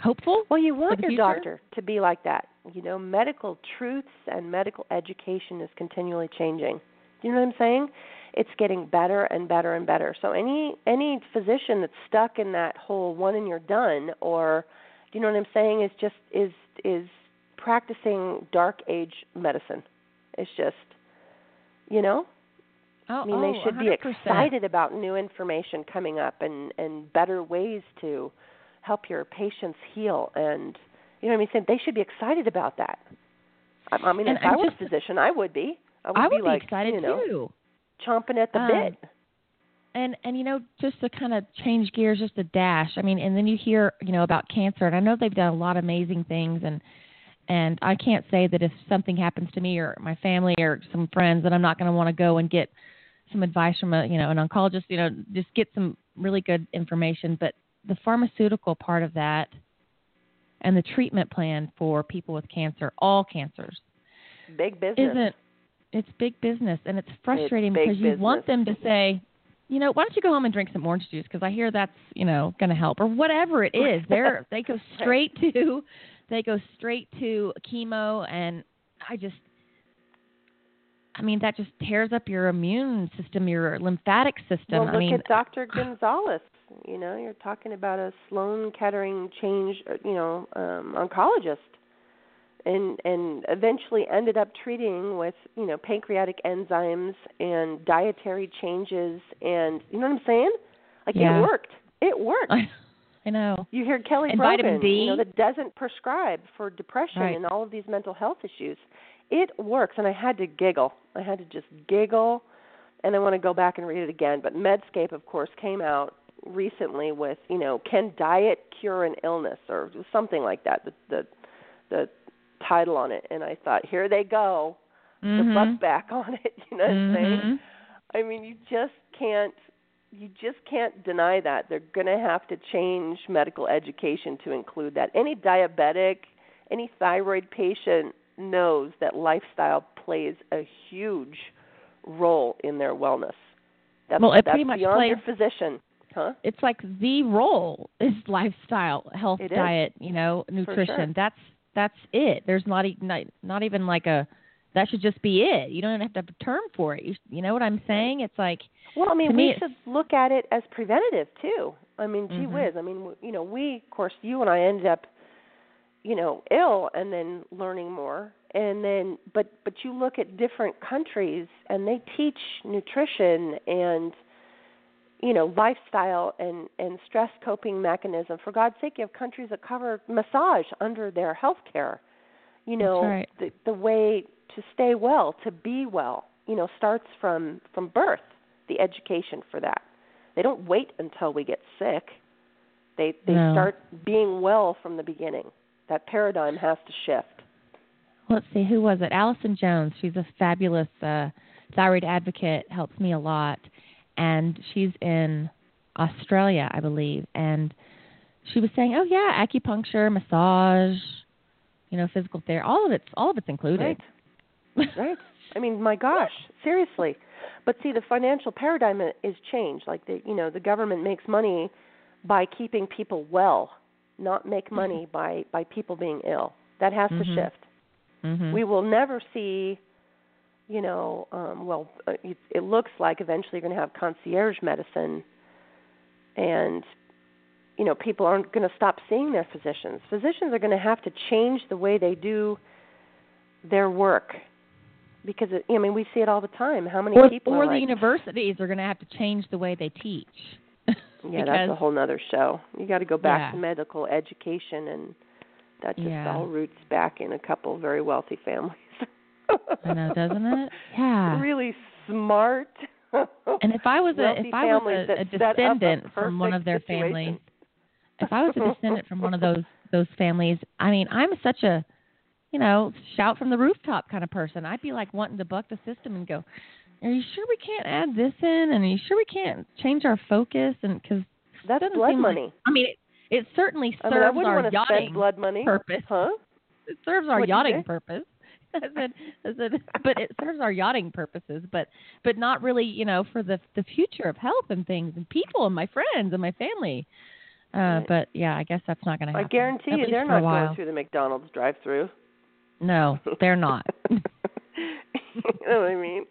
hopeful. Well, you want your future? doctor to be like that. You know, medical truths and medical education is continually changing. Do you know what I'm saying? It's getting better and better and better. So any any physician that's stuck in that whole one and you're done or do you know what I'm saying is just is is practicing dark age medicine. It's just you know, Oh, I mean, oh, they should be 100%. excited about new information coming up and and better ways to help your patients heal. And you know what I mean? Saying They should be excited about that. I, I mean, And if I'm I was just- a physician, I would be. I would, I would be be like, excited you know, too. chomping at the Um, bit. And and you know just to kind of change gears just a dash i mean and then you hear you know about cancer and i know they've done a lot of amazing things and and i can't say that if something happens to me or my family or some friends that i'm not going to want to go and get some advice from a you know an oncologist you know just get some really good information but the pharmaceutical part of that and the treatment plan for people with cancer all cancers Big business. isn't it's big business and it's frustrating big because you want them to say you know, why don't you go home and drink some orange juice because I hear that's you know going to help or whatever it is. They're they go straight to they go straight to chemo, and I just. I mean that just tears up your immune system, your lymphatic system. Well, look I mean, at Dr. Gonzalez. You know, you're talking about a Sloan Kettering change, uh, you know, um, oncologist, and and eventually ended up treating with you know pancreatic enzymes and dietary changes, and you know what I'm saying? Like Yeah. it worked. It worked. I, I know. You hear Kelly And Brogan, vitamin D. you know, that doesn't prescribe for depression Right. and all of these mental health issues. It works, and I had to giggle. I had to just giggle, and I want to go back and read it again. But Medscape, of course, came out recently with, you know, can diet cure an illness or something like that. The the, the title on it, and I thought, here they go, the Mhm. butt back on it. You know what I'm saying? Mhm. I mean, you just can't you just can't deny that. They're going to have to change medical education to include that. Any diabetic, any thyroid patient knows that lifestyle plays a huge role in their wellness. That's, Well, it that's pretty much beyond plays- your physician, huh? it's like the role is lifestyle, health, It is. diet, you know, nutrition. sure. That's that's it. There's not, not not even like a that should just be it. You don't even have to have a term for it. You, you know what I'm saying? It's like Well, I mean, To we should look at it as preventative too. I mean, gee Mhm. whiz. I mean, you know, we, of course, you and I ended up, you know, ill and then learning more, and then, but but you look at different countries and they teach nutrition and, you know, lifestyle and and stress coping mechanism. For God's sake, you have countries that cover massage under their health care. You know, right. the the way to stay well, to be well, you know, starts from from birth the education for that. They don't wait until we get sick. They they No. start being well from the beginning. That paradigm has to shift. let's see, who was it? Allison Jones. She's a fabulous uh, thyroid advocate. Helps me a lot, and she's in Australia, I believe. And she was saying, "Oh yeah, acupuncture, massage, you know, physical therapy. All of it's all of it's included." Right. Right. I mean, my gosh, seriously. But see, the financial paradigm is changed. Like the, you know, the government makes money by keeping people well, not make money by by people being ill. That has to Mhm. shift. hmm We will never see, you know, um, well, uh, it, it looks like eventually you're going to have concierge medicine, and you know, people aren't going to stop seeing their physicians. Physicians are going to have to change the way they do their work because it, I mean, we see it all the time. How many or, people or the like, universities are going to have to change the way they teach. yeah, because, that's a whole nother show. You got to go back Yeah. to medical education, and that just Yeah. all roots back in a couple of very wealthy families. I know, doesn't it? Yeah. really smart. And if I was a if I was a, a up a descendant from one of their situation. families, if I was a descendant from one of those those families, I mean, I'm such a you know shout from the rooftop kind of person. I'd be like wanting to buck the system and go, "Are you sure we can't add this in? And are you sure we can't change our focus?" And because That's doesn't blood seem like- money. I mean, it, it certainly I serves mean, I our yachting blood money. purpose. Huh? It serves our What'd yachting purpose. I said, I said, but it serves our yachting purposes, but but not really, you know, for the the future of health and things and people and my friends and my family. Uh, Right. but yeah, I guess that's not going to happen. I guarantee you they're not going through the McDonald's drive-through. No, they're not. you know what I mean?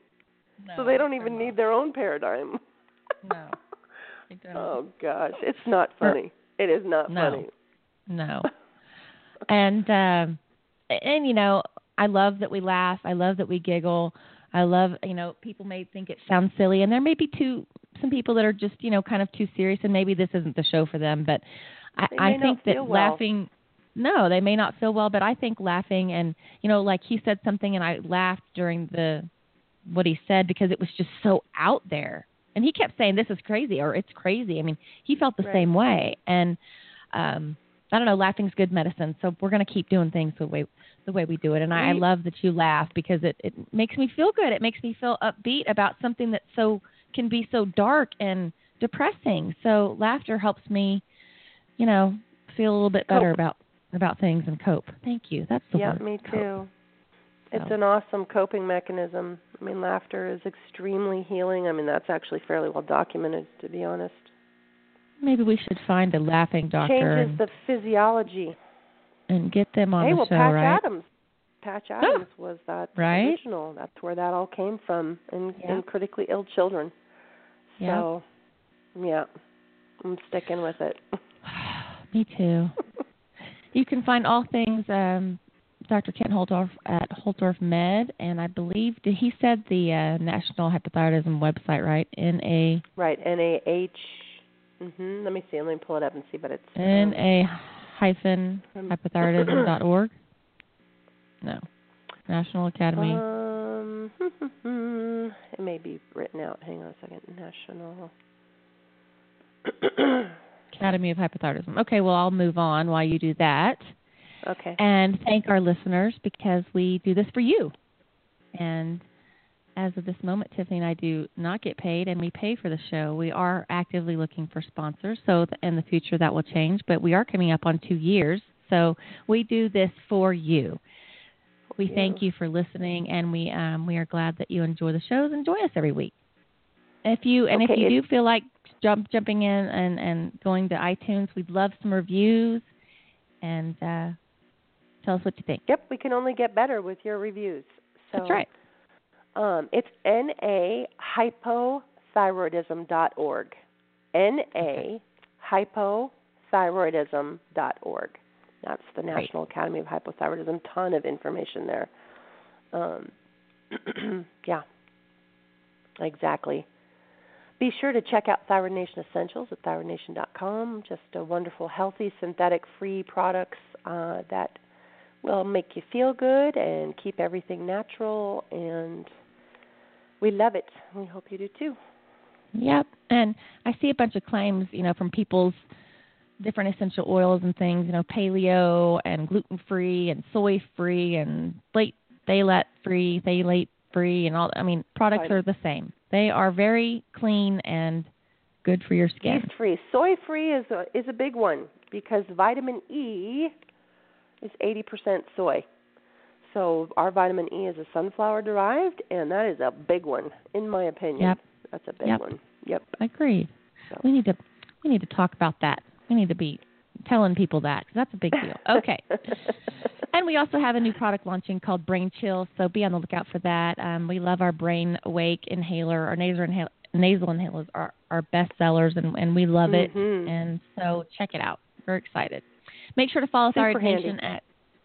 No, so they don't even not. need their own paradigm. No. Oh gosh, it's not funny. It is not No. funny. No. and um and you know i love that we laugh i love that we giggle i love you know people may think it sounds silly and there may be two some people that are just you know kind of too serious and maybe this isn't the show for them but i i think that well. laughing no they may not feel well but i think laughing and you know like he said something and i laughed during the what he said because it was just so out there and he kept saying this is crazy or it's crazy i mean he felt the Right. same way and um I don't know, laughing's good medicine. So we're going to keep doing things the way the way we do it. And I, I love that you laugh because it it makes me feel good. It makes me feel upbeat about something that so can be so dark and depressing. So laughter helps me, you know, feel a little bit better Cope. about about things and cope. Thank you. That's the yeah, word. me cope. too. It's So. an awesome coping mechanism. I mean, laughter is extremely healing. I mean, that's actually fairly well documented, to be honest. Maybe we should find a laughing doctor Changes and, the physiology. And get them on hey, the well, show, Patch right? Adams. Patch Adams was that Right. original. That's where that all came from in, Yeah. in critically ill children. Yeah. So, yeah, I'm sticking with it. Me too. You can find all things um, Dr. Kent Holtorf at Holtorf Med, and I believe did he said the uh, National Hypothyroidism website, right? N A right, N A H. Mhm. Let me see. Let me pull it up and see. But it's N A hyphen hypothyroidism dot org. No, National Academy. Um, it may be written out. Hang on a second. National. Academy of Hypothyroidism. Okay, well I'll move on while you do that. okay. and thank our listeners because we do this for you. And as of this moment, Tiffany and I do not get paid, and we pay for the show. We are actively looking for sponsors, so in the future that will change. But we are coming up on two years, so we do this for you. We thank you for listening, and we um, we are glad that you enjoy the shows and join us every week. If you and Okay, if you do feel like jump jumping in and and going to iTunes, we'd love some reviews and uh, tell us what you think. Yep, we can only get better with your reviews. So, That's right. Um, it's N A hypothyroidism dot org. N A hypothyroidism dot org. That's the Great. National Academy of Hypothyroidism. Ton of information there. Um, yeah, exactly. Be sure to check out Thyroid Nation Essentials at thyroidnation.com. Just a wonderful, healthy, synthetic-free products uh, that will make you feel good and keep everything natural. And we love it. We hope you do too. Yep. And I see a bunch of claims, you know, from people's different essential oils and things, you know, paleo and gluten free and soy free and late phthalate free, phthalate free and all I mean, products Right. are the same. They are very clean and good for your skin. Yeast free, soy free is a is a big one because vitamin E is 80% soy. So our vitamin E is a sunflower derived, and that is a big one, in my opinion. Yep. That's a big Yep. one. Yep. Agreed. So. We need to we need to talk about that. We need to be telling people that 'cause that's a big deal. Okay. And we also have a new product launching called Brain Chill, so be on the lookout for that. Um, we love our Brain Awake inhaler. Our nasal, inhal- nasal inhalers are our best sellers, and, and we love it. Mhm. And so check it out. We're excited. Make sure to follow Super Thyroid. Nation at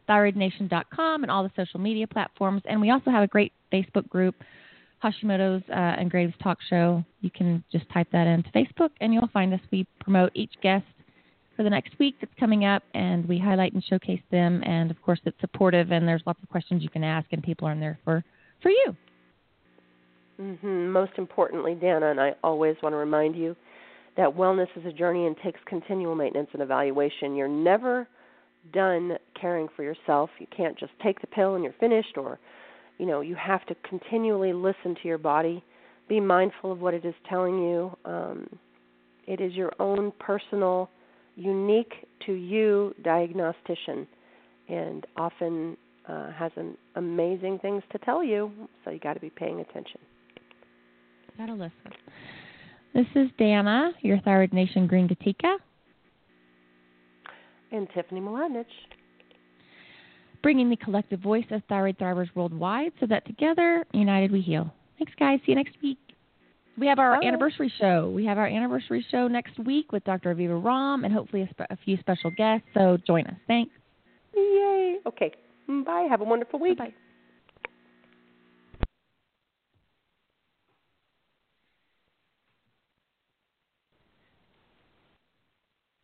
thyroidnation.com and all the social media platforms. And we also have a great Facebook group, Hashimoto's uh, and Graves Talk Show. You can just type that into Facebook, and you'll find us. We promote each guest for the next week that's coming up, and we highlight and showcase them. And of course, it's supportive, and there's lots of questions you can ask, and people are in there for for you. hmm Most importantly, Danna, and I always want to remind you that wellness is a journey and takes continual maintenance and evaluation. You're never done caring for yourself. You can't just take the pill and you're finished, or, you know, you have to continually listen to your body, be mindful of what it is telling you. Um, it is your own personal, unique to you diagnostician, and often uh, has an amazing things to tell you. So you got to be paying attention. Gotta listen. This is Danna, your Thyroid Nation Green Gatika, And Tiffany Mladinich. bringing the collective voice of thyroid thrivers worldwide so that together, united, we heal. Thanks, guys. See you next week. We have our Bye. anniversary show. We have our anniversary show next week with Dr. Aviva Romm and hopefully a, a few special guests. So join us. Thanks. Yay. Okay. Bye. Have a wonderful week. Bye.